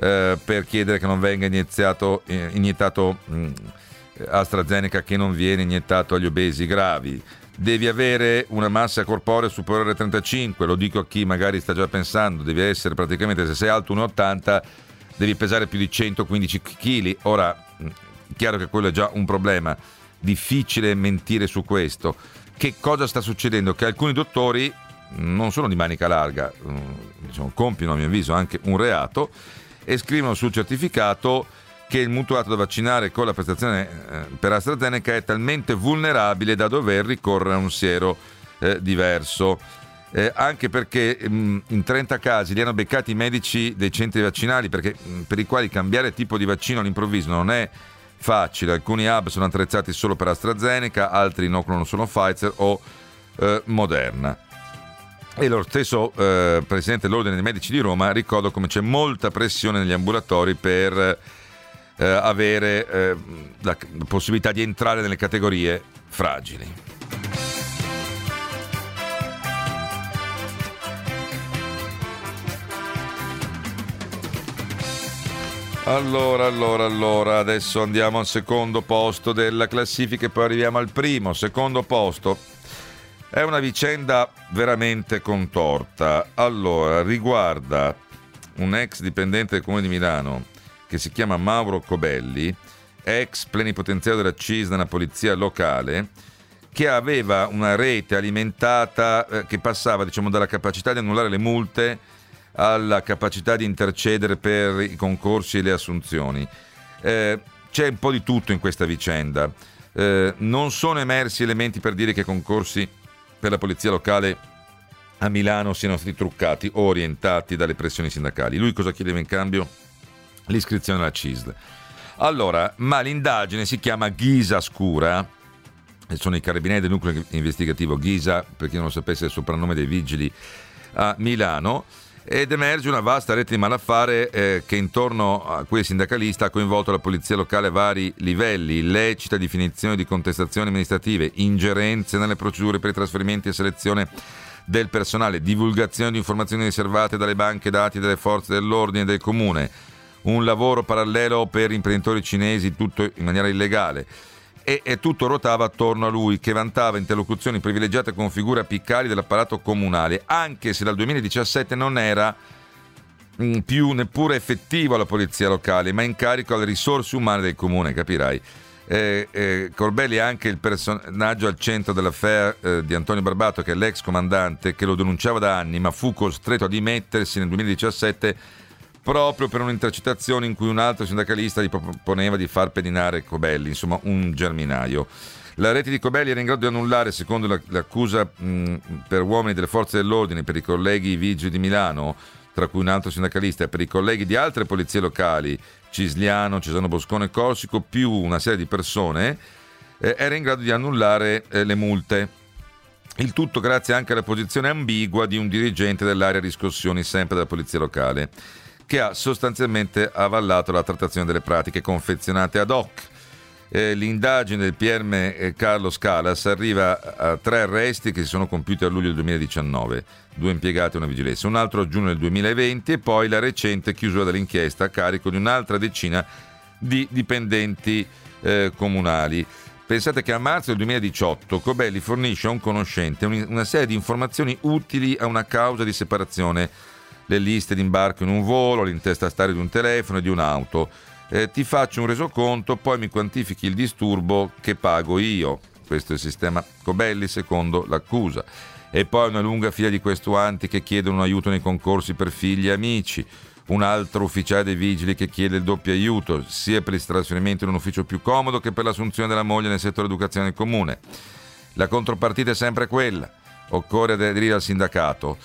eh, per chiedere che non venga iniziato, eh, iniettato mh, mm, AstraZeneca che non viene iniettato agli obesi gravi devi avere una massa corporea superiore a 35, lo dico a chi magari sta già pensando, devi essere praticamente, se sei alto 1,80 devi pesare più di 115 kg. Ora, chiaro che quello è già un problema, difficile mentire su questo. Che cosa sta succedendo? Che alcuni dottori non sono di manica larga, diciamo, compiono a mio avviso anche un reato e scrivono sul certificato che il mutuato da vaccinare con la prestazione eh, per AstraZeneca è talmente vulnerabile da dover ricorrere a un siero eh, diverso. Eh, anche perché mh, mm, in 30 casi li hanno beccati i medici dei centri vaccinali perché, mh, mm, per i quali cambiare tipo di vaccino all'improvviso non è facile. Alcuni hub sono attrezzati solo per AstraZeneca, altri inoculano solo Pfizer o eh, Moderna. E lo stesso eh, presidente dell'Ordine dei Medici di Roma ricorda come c'è molta pressione negli ambulatori per eh, avere eh, la possibilità di entrare nelle categorie fragili. Allora, allora, allora, adesso andiamo al secondo posto della classifica e poi arriviamo al primo. Secondo posto è una vicenda veramente contorta. Allora, riguarda un ex dipendente del comune di Milano che si chiama Mauro Cobelli, ex plenipotenziario della CIS nella polizia locale, che aveva una rete alimentata eh, che passava diciamo, dalla capacità di annullare le multe alla capacità di intercedere per i concorsi e le assunzioni. Eh, c'è un po' di tutto in questa vicenda. Eh, non sono emersi elementi per dire che i concorsi per la polizia locale a Milano siano stati truccati o orientati dalle pressioni sindacali. Lui cosa chiedeva in cambio? l'iscrizione alla CISL. Allora, ma l'indagine si chiama Ghisa Scura, sono i carabinieri del nucleo investigativo Ghisa, per chi non lo sapesse è il soprannome dei vigili a Milano, ed emerge una vasta rete di malaffare eh, che intorno a cui il sindacalista ha coinvolto la polizia locale a vari livelli, illecita definizione di contestazioni amministrative, ingerenze nelle procedure per i trasferimenti e selezione del personale, divulgazione di informazioni riservate dalle banche dati delle forze dell'ordine del comune, un lavoro parallelo per imprenditori cinesi, tutto in maniera illegale. E, e, tutto ruotava attorno a lui, che vantava interlocuzioni privilegiate con figure apicali dell'apparato comunale, anche se dal 2017 non era mm, più neppure effettivo alla polizia locale, ma in carico alle risorse umane del comune, capirai. Eh, eh, Corbelli è anche il personaggio al centro dell'affaire eh, di Antonio Barbato, che è l'ex comandante che lo denunciava da anni, ma fu costretto a dimettersi nel 2017 proprio per un'intercettazione in cui un altro sindacalista gli proponeva di far pedinare Cobelli, insomma un germinaio. La rete di Cobelli era in grado di annullare, secondo l'accusa mh, per uomini delle forze dell'ordine, per i colleghi vigili di Milano, tra cui un altro sindacalista, e per i colleghi di altre polizie locali, Cisliano, Cesano Boscone e Corsico, più una serie di persone, eh, era in grado di annullare eh, le multe. Il tutto grazie anche alla posizione ambigua di un dirigente dell'area riscossioni, sempre della polizia locale che ha sostanzialmente avallato la trattazione delle pratiche confezionate ad hoc. Eh, l'indagine del PM eh, Carlo Scalas arriva a tre arresti che si sono compiuti a luglio del 2019, due impiegati e una vigilanza, un altro a giugno del 2020 e poi la recente chiusura dell'inchiesta a carico di un'altra decina di dipendenti eh, comunali. Pensate che a marzo del 2018 Cobelli fornisce a un conoscente una serie di informazioni utili a una causa di separazione, le liste di imbarco in un volo, l'intestastario di un telefono e di un'auto eh, ti faccio un resoconto, poi mi quantifichi il disturbo che pago io. Questo è il sistema Cobelli secondo l'accusa. E poi una lunga fila di questuanti che chiedono aiuto nei concorsi per figli e amici. Un altro ufficiale dei vigili che chiede il doppio aiuto, sia per il trasferimento in un ufficio più comodo che per l'assunzione della moglie nel settore educazione del comune. La contropartita è sempre quella. Occorre aderire al sindacato.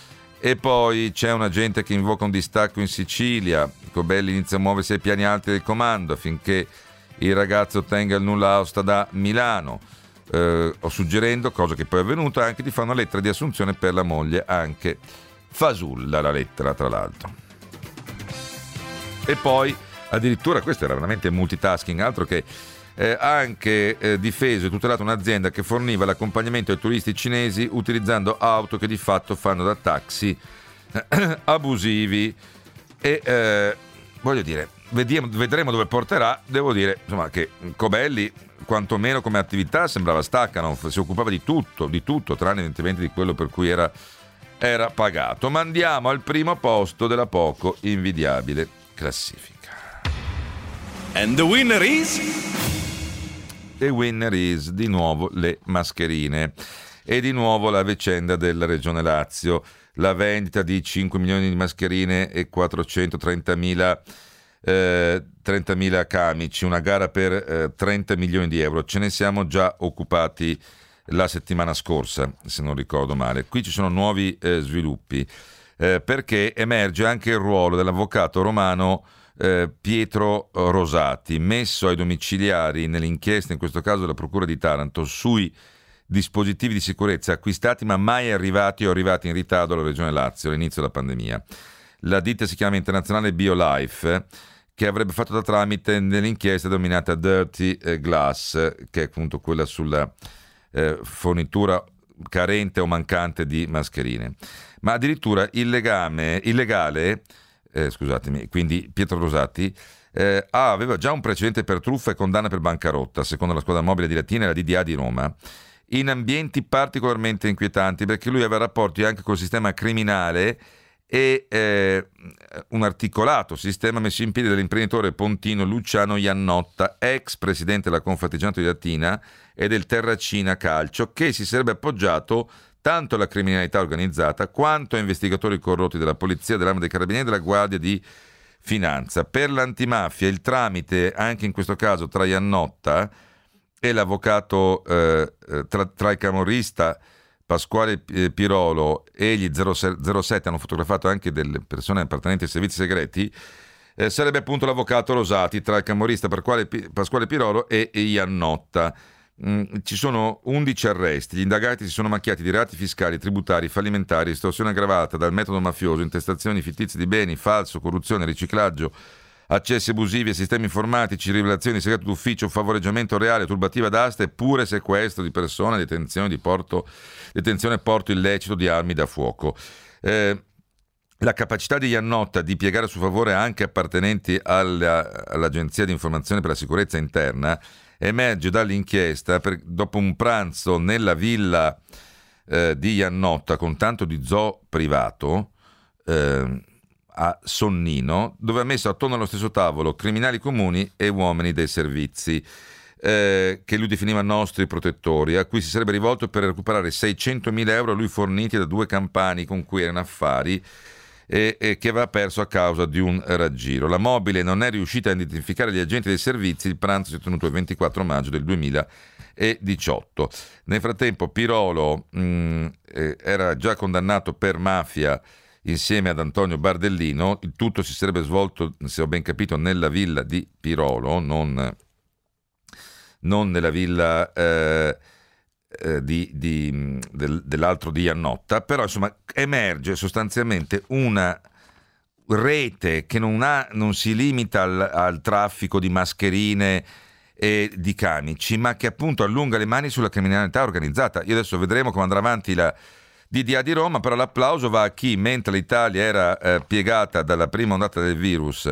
E poi c'è un agente che invoca un distacco in Sicilia, Cobelli inizia a muoversi ai piani alti del comando affinché il ragazzo ottenga il nulla osta da Milano. Eh, suggerendo, cosa che poi è avvenuta, anche di fare una lettera di assunzione per la moglie, anche fasulla la lettera tra l'altro. E poi addirittura questo era veramente multitasking, altro che eh, ha anche eh, difeso e tutelato un'azienda che forniva l'accompagnamento ai turisti cinesi utilizzando auto che di fatto fanno da taxi abusivi e eh, voglio dire, vediamo, vedremo dove porterà. Devo dire insomma, che Cobelli, quantomeno come attività, sembrava Stakhanov, si occupava di tutto, di tutto, tranne evidentemente di quello per cui era, era pagato. Ma andiamo al primo posto della poco invidiabile classifica. And the winner is... The winner is di nuovo le mascherine e di nuovo la vicenda della Regione Lazio la vendita di 5 milioni di mascherine e 430 mila eh, 30.000 camici, una gara per eh, 30 milioni di euro. Ce ne siamo già occupati la settimana scorsa, se non ricordo male. Qui ci sono nuovi eh, sviluppi, eh, perché emerge anche il ruolo dell'avvocato romano eh, Pietro Rosati, messo ai domiciliari nell'inchiesta, in questo caso della Procura di Taranto, sui dispositivi di sicurezza acquistati ma mai arrivati o arrivati in ritardo alla Regione Lazio all'inizio della pandemia. La ditta si chiama Internazionale BioLife che avrebbe fatto da tramite nell'inchiesta denominata Dirty Glass, che è appunto quella sulla eh, fornitura carente o mancante di mascherine. Ma addirittura il legame, illegale, eh, scusatemi, quindi Pietro Rosati, eh, aveva già un precedente per truffa e condanna per bancarotta, secondo la squadra mobile di Latina e la DDA di Roma in ambienti particolarmente inquietanti perché lui aveva rapporti anche col sistema criminale e eh, un articolato sistema messo in piedi dall'imprenditore pontino Luciano Iannotta, ex presidente della Confartigianato di Latina e del Terracina Calcio, che si sarebbe appoggiato tanto alla criminalità organizzata quanto investigatori corrotti della polizia, dell'arma dei carabinieri e della guardia di finanza. Per l'antimafia il tramite, anche in questo caso tra Iannotta, e l'avvocato eh, eh, tra, tra, il camorrista Pasquale eh, Pirolo e gli 07 hanno fotografato anche delle persone appartenenti ai servizi segreti, eh, sarebbe appunto l'avvocato Rosati tra il camorrista Pasquale Pirolo e Iannotta. Mm, ci sono 11 arresti, gli indagati si sono macchiati di reati fiscali, tributari, fallimentari, estorsione aggravata dal metodo mafioso, intestazioni fittizie di beni, falso, corruzione, riciclaggio, accessi abusivi ai sistemi informatici, rivelazioni di segreto d'ufficio, favoreggiamento reale, turbativa d'asta e pure sequestro di persona, detenzione, di porto, detenzione e porto illecito di armi da fuoco. Eh, la capacità di Iannotta di piegare a suo favore anche appartenenti alla, all'Agenzia di informazione per la sicurezza interna emerge dall'inchiesta per, dopo un pranzo nella villa eh, di Iannotta con tanto di zoo privato. Eh, a Sonnino, dove ha messo attorno allo stesso tavolo criminali comuni e uomini dei servizi. Eh, che lui definiva nostri protettori, a cui si sarebbe rivolto per recuperare 600.000 euro a lui forniti da due campani con cui erano affari e, e, che aveva perso a causa di un raggiro. La mobile non è riuscita a identificare gli agenti dei servizi, il pranzo si è tenuto il 24 maggio del 2018. Nel frattempo Pirolo mh, mm, eh, era già condannato per mafia insieme ad Antonio Bardellino. Il tutto si sarebbe svolto, se ho ben capito, nella villa di Pirolo, non, non nella villa eh, eh, di, di, del, dell'altro di Iannotta, però insomma emerge sostanzialmente una rete che non, ha, non si limita al, al traffico di mascherine e di camici, ma che appunto allunga le mani sulla criminalità organizzata. Io adesso vedremo come andrà avanti la DDA di Roma, però l'applauso va a chi, mentre l'Italia era eh, piegata dalla prima ondata del virus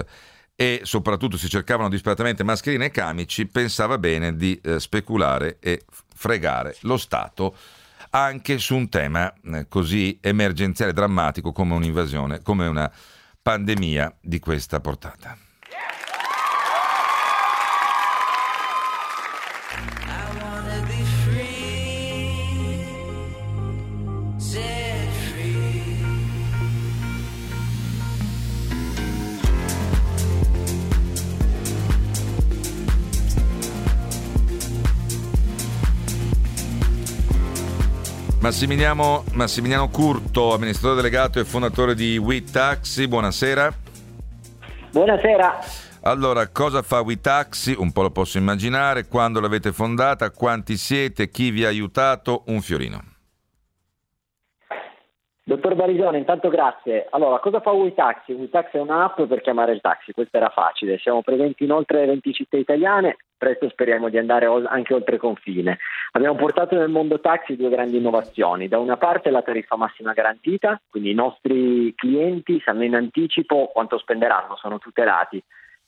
e soprattutto si cercavano disperatamente mascherine e camici, pensava bene di eh, speculare e fregare lo Stato anche su un tema eh, così emergenziale e drammatico come un'invasione, come una pandemia di questa portata. Massimiliano, Massimiliano Curto, amministratore delegato e fondatore di WeTaxi, buonasera. Buonasera. Allora, cosa fa WeTaxi? Un po' lo posso immaginare. Quando l'avete fondata? Quanti siete? Chi vi ha aiutato? Un fiorino. Dottor Barisone, intanto grazie. Allora, cosa fa WeTaxi? WeTaxi è un'app per chiamare il taxi, questo era facile. Siamo presenti in oltre 20 città italiane, presto speriamo di andare anche oltre confine. Abbiamo portato nel mondo taxi due grandi innovazioni. Da una parte la tariffa massima garantita, quindi i nostri clienti sanno in anticipo quanto spenderanno, sono tutelati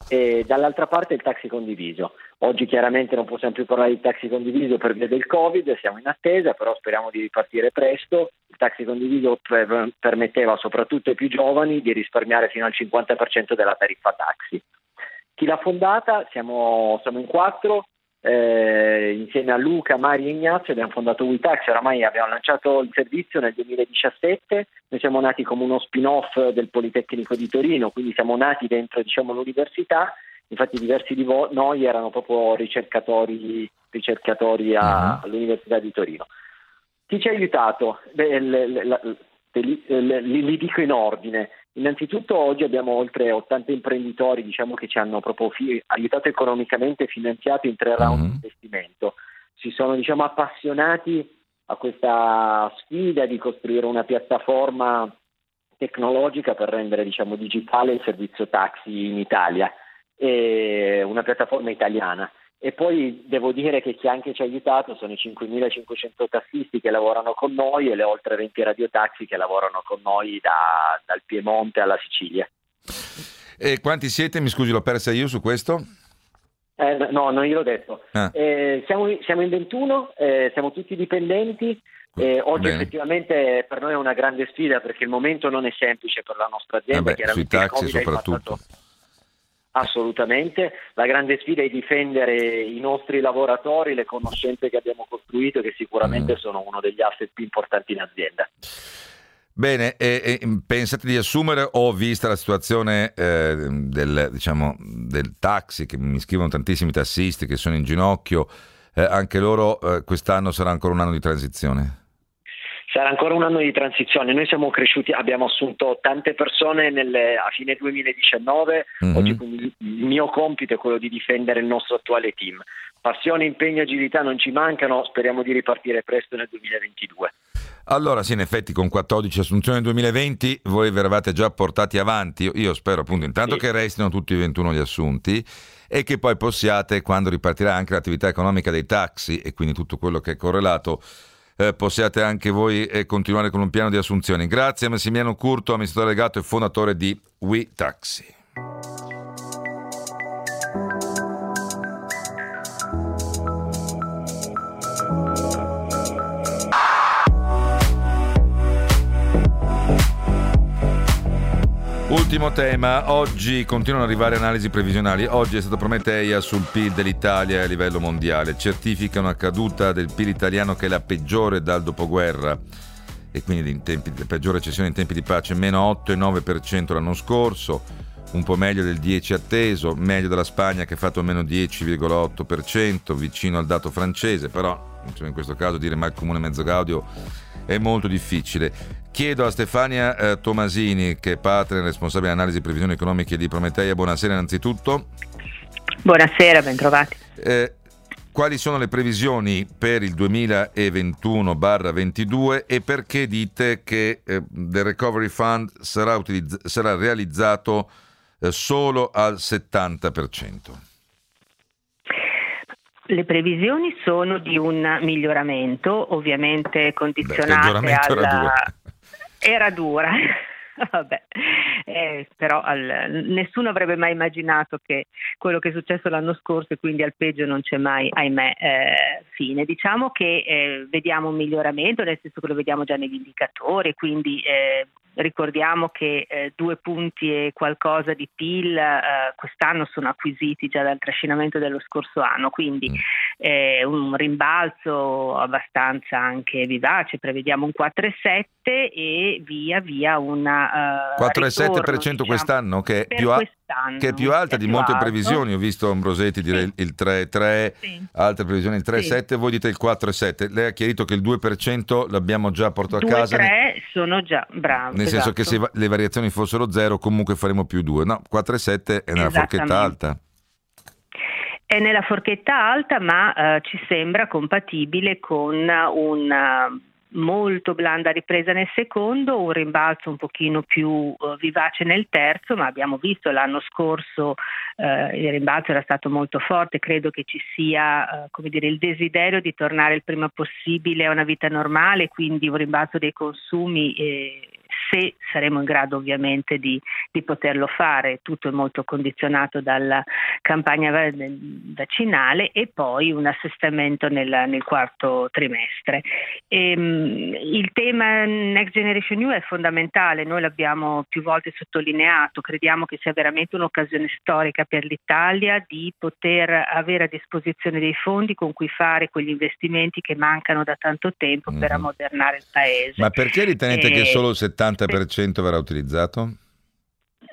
e dall'altra parte il taxi condiviso. Oggi chiaramente non possiamo più parlare di taxi condiviso per via del Covid, siamo in attesa, però speriamo di ripartire presto. Il taxi condiviso per, permetteva soprattutto ai più giovani di risparmiare fino al 50% della tariffa taxi. Chi l'ha fondata? Siamo, siamo in quattro, eh, insieme a Luca, Mari e Ignazio abbiamo fondato WeTaxi, oramai abbiamo lanciato il servizio nel 2017, noi siamo nati come uno spin-off del Politecnico di Torino, quindi siamo nati dentro diciamo, l'università, infatti diversi di vo- noi erano proprio ricercatori, ricercatori a, uh-huh. all'Università di Torino. Chi ci ha aiutato? Beh, le, le, le, li dico in ordine. Innanzitutto oggi abbiamo oltre 80 imprenditori diciamo, che ci hanno proprio fi- aiutato economicamente e finanziato in tre round mm-hmm. di investimento. Si sono diciamo, appassionati a questa sfida di costruire una piattaforma tecnologica per rendere diciamo, digitale il servizio taxi in Italia, una piattaforma italiana. E poi devo dire che chi anche ci ha aiutato sono i 5.500 tassisti che lavorano con noi e le oltre 20 radiotaxi che lavorano con noi da, dal Piemonte alla Sicilia. E quanti siete? Mi scusi, l'ho persa io su questo? Eh, no, non gliel'ho detto. Ah. Eh, siamo, siamo, in 21, eh, siamo tutti dipendenti. Eh, oggi Bene. effettivamente per noi è una grande sfida perché il momento non è semplice per la nostra azienda. Beh, sui taxi soprattutto. Assolutamente, la grande sfida è difendere i nostri lavoratori, le conoscenze che abbiamo costruito che sicuramente mm. sono uno degli asset più importanti in azienda. Bene, e, e, pensate di assumere o vista la situazione eh, del, diciamo, del, taxi, che mi scrivono tantissimi tassisti che sono in ginocchio, eh, anche loro eh, quest'anno sarà ancora un anno di transizione? Sarà ancora un anno di transizione. Noi siamo cresciuti, abbiamo assunto tante persone nelle, a fine 2019. Mm-hmm. Oggi il mio compito è quello di difendere il nostro attuale team. Passione, impegno, agilità non ci mancano. Speriamo di ripartire presto nel 2022. Allora, sì, in effetti, con 14 assunzioni nel 2020 voi vi eravate già portati avanti. Io spero appunto intanto sì. che restino tutti i 21 gli assunti e che poi possiate, quando ripartirà anche l'attività economica dei taxi e quindi tutto quello che è correlato, eh, possiate anche voi eh, continuare con un piano di assunzioni. Grazie a Massimiliano Curto, amministratore legato e fondatore di WeTaxi. Ultimo tema, oggi continuano ad arrivare analisi previsionali, oggi è stata Prometeia sul PIL dell'Italia a livello mondiale, certifica una caduta del PIL italiano che è la peggiore dal dopoguerra. E quindi in tempi, la peggiore recessione in tempi di pace, meno 8,9% l'anno scorso, un po' meglio del 10 atteso, meglio della Spagna che ha fatto meno 10,8%, vicino al dato francese, però in questo caso dire mal comune mezzo gaudio è molto difficile. Chiedo a Stefania eh, Tomasini, che è partner responsabile analisi e previsioni economiche di Prometeia, buonasera innanzitutto. Buonasera, bentrovati. Eh, quali sono le previsioni per il 2021-22 e perché dite che eh, il Recovery Fund sarà, utilizz- sarà realizzato eh, solo al 70%? Le previsioni sono di un miglioramento, ovviamente condizionate Beh, alla... era dura. Vabbè, eh, però al, nessuno avrebbe mai immaginato che quello che è successo l'anno scorso e quindi al peggio non c'è mai, ahimè, eh, fine. Diciamo che eh, vediamo un miglioramento, nel senso che lo vediamo già negli indicatori, quindi eh, ricordiamo che eh, due punti e qualcosa di PIL eh, quest'anno sono acquisiti già dal trascinamento dello scorso anno, quindi eh, un rimbalzo abbastanza anche vivace, prevediamo un 4,7 e via via una... Uh, 4,7% diciamo, quest'anno, che è, più, a- quest'anno, che è più alta è di più molte alto. previsioni. Ho visto Ambrosetti dire il- il 3,3, Sì. altre previsioni il 3,7, voi dite il 4,7. Lei ha chiarito che il 2% l'abbiamo già portato a casa. 2-3 ne- sono già bravi. Nel senso che se va- le variazioni fossero zero, comunque faremo più 2. No, 4,7 è nella forchetta alta. È nella forchetta alta, ma eh, ci sembra compatibile con una molto blanda ripresa nel secondo, un rimbalzo un pochino più eh, vivace nel terzo, ma abbiamo visto l'anno scorso eh, il rimbalzo era stato molto forte, credo che ci sia eh, dire, il desiderio di tornare il prima possibile a una vita normale, quindi un rimbalzo dei consumi se saremo in grado ovviamente di, di poterlo fare, tutto è molto condizionato dalla campagna vaccinale e poi un assestamento nel, nel quarto trimestre. E, il tema Next Generation EU è fondamentale, noi l'abbiamo più volte sottolineato, crediamo che sia veramente un'occasione storica per l'Italia di poter avere a disposizione dei fondi con cui fare quegli investimenti che mancano da tanto tempo per mm-hmm. ammodernare il Paese. Ma perché ritenete e... che solo 70 80% verrà utilizzato?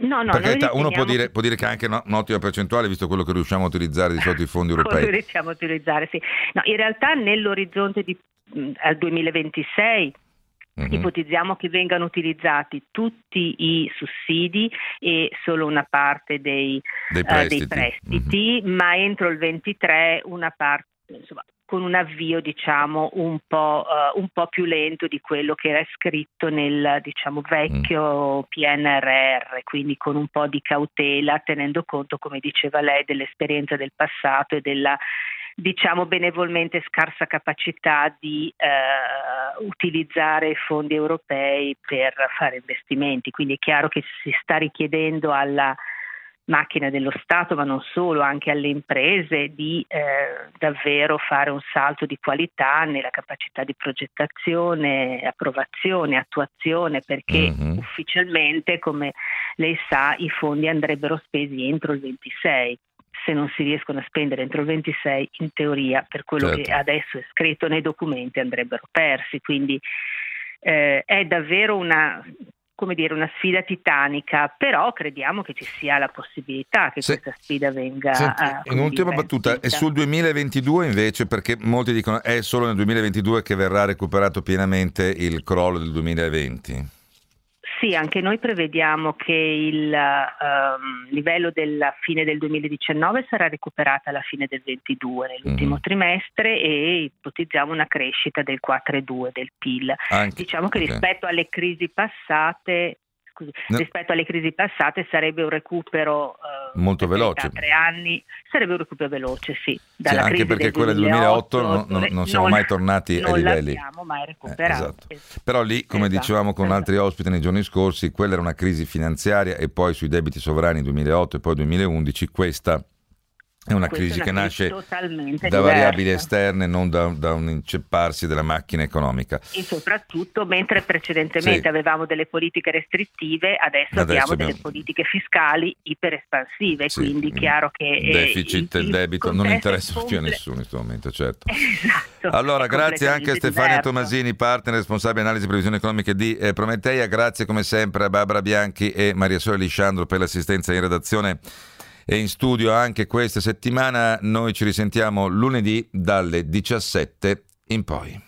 No, no, Perché età, uno può dire, può dire, che è anche un'ottima percentuale, visto quello che riusciamo a utilizzare di solito i fondi europei. Quello riusciamo a utilizzare, sì. No, in realtà nell'orizzonte di, mh, al 2026 Mm-hmm. Ipotizziamo che vengano utilizzati tutti i sussidi e solo una parte dei, dei prestiti, uh, dei prestiti mm-hmm. ma entro il 23 una parte insomma, con un avvio diciamo un po', eh, un po' più lento di quello che era scritto nel diciamo, vecchio PNRR, quindi con un po' di cautela, tenendo conto, come diceva lei, dell'esperienza del passato e della diciamo benevolmente scarsa capacità di eh, utilizzare i fondi europei per fare investimenti. Quindi è chiaro che si sta richiedendo alla macchina dello Stato, ma non solo, anche alle imprese, di eh, davvero fare un salto di qualità nella capacità di progettazione, approvazione, attuazione, perché Mhm. ufficialmente, come lei sa, i fondi andrebbero spesi entro il 26 se non si riescono a spendere entro il 26, in teoria, per quello Certo. che adesso è scritto nei documenti, andrebbero persi. Quindi eh, è davvero una, come dire, una sfida titanica, però crediamo che ci sia la possibilità che Se- questa sfida venga. Senti, eh, in come ultima dire, battuta, e sul 2022 invece, perché molti dicono è solo nel 2022 che verrà recuperato pienamente il crollo del 2020. Sì, anche noi prevediamo che il ehm, livello della fine del 2019 sarà recuperato alla fine del 2022, nell'ultimo Mhm. trimestre, e ipotizziamo una crescita del 4,2 del PIL. Anche- Diciamo che ok. rispetto alle crisi passate, scusi, No. rispetto alle crisi passate sarebbe un recupero eh, Molto veloce. tre anni, sarebbe un recupero veloce, sì. Sì, Dalla anche crisi perché del quella del 2008 non, non- dove non siamo mai tornati ai non livelli. l'abbiamo mai Eh, recuperato. esatto. Però lì, come Esatto, dicevamo con esatto. altri ospiti nei giorni scorsi, quella era una crisi finanziaria e poi sui debiti sovrani 2008 e poi 2011, questa è una Questa crisi è che una nasce crisi da variabili diversa. esterne, non da, da un incepparsi della macchina economica. E soprattutto, mentre precedentemente Sì. avevamo delle politiche restrittive, adesso, Adesso abbiamo abbiamo- delle politiche fiscali iperespansive, Sì, quindi chiaro che... il eh, deficit e il il debito non interessano più a nessuno in questo momento, certo. Esatto, Allora, grazie anche a Stefania diverso. Tomasini, partner responsabile analisi e previsioni economiche di eh, Prometeia. Grazie come sempre a Barbara Bianchi e Maria Sole Lisciandro per l'assistenza in redazione e in studio anche questa settimana. Noi ci risentiamo lunedì dalle 17 in poi.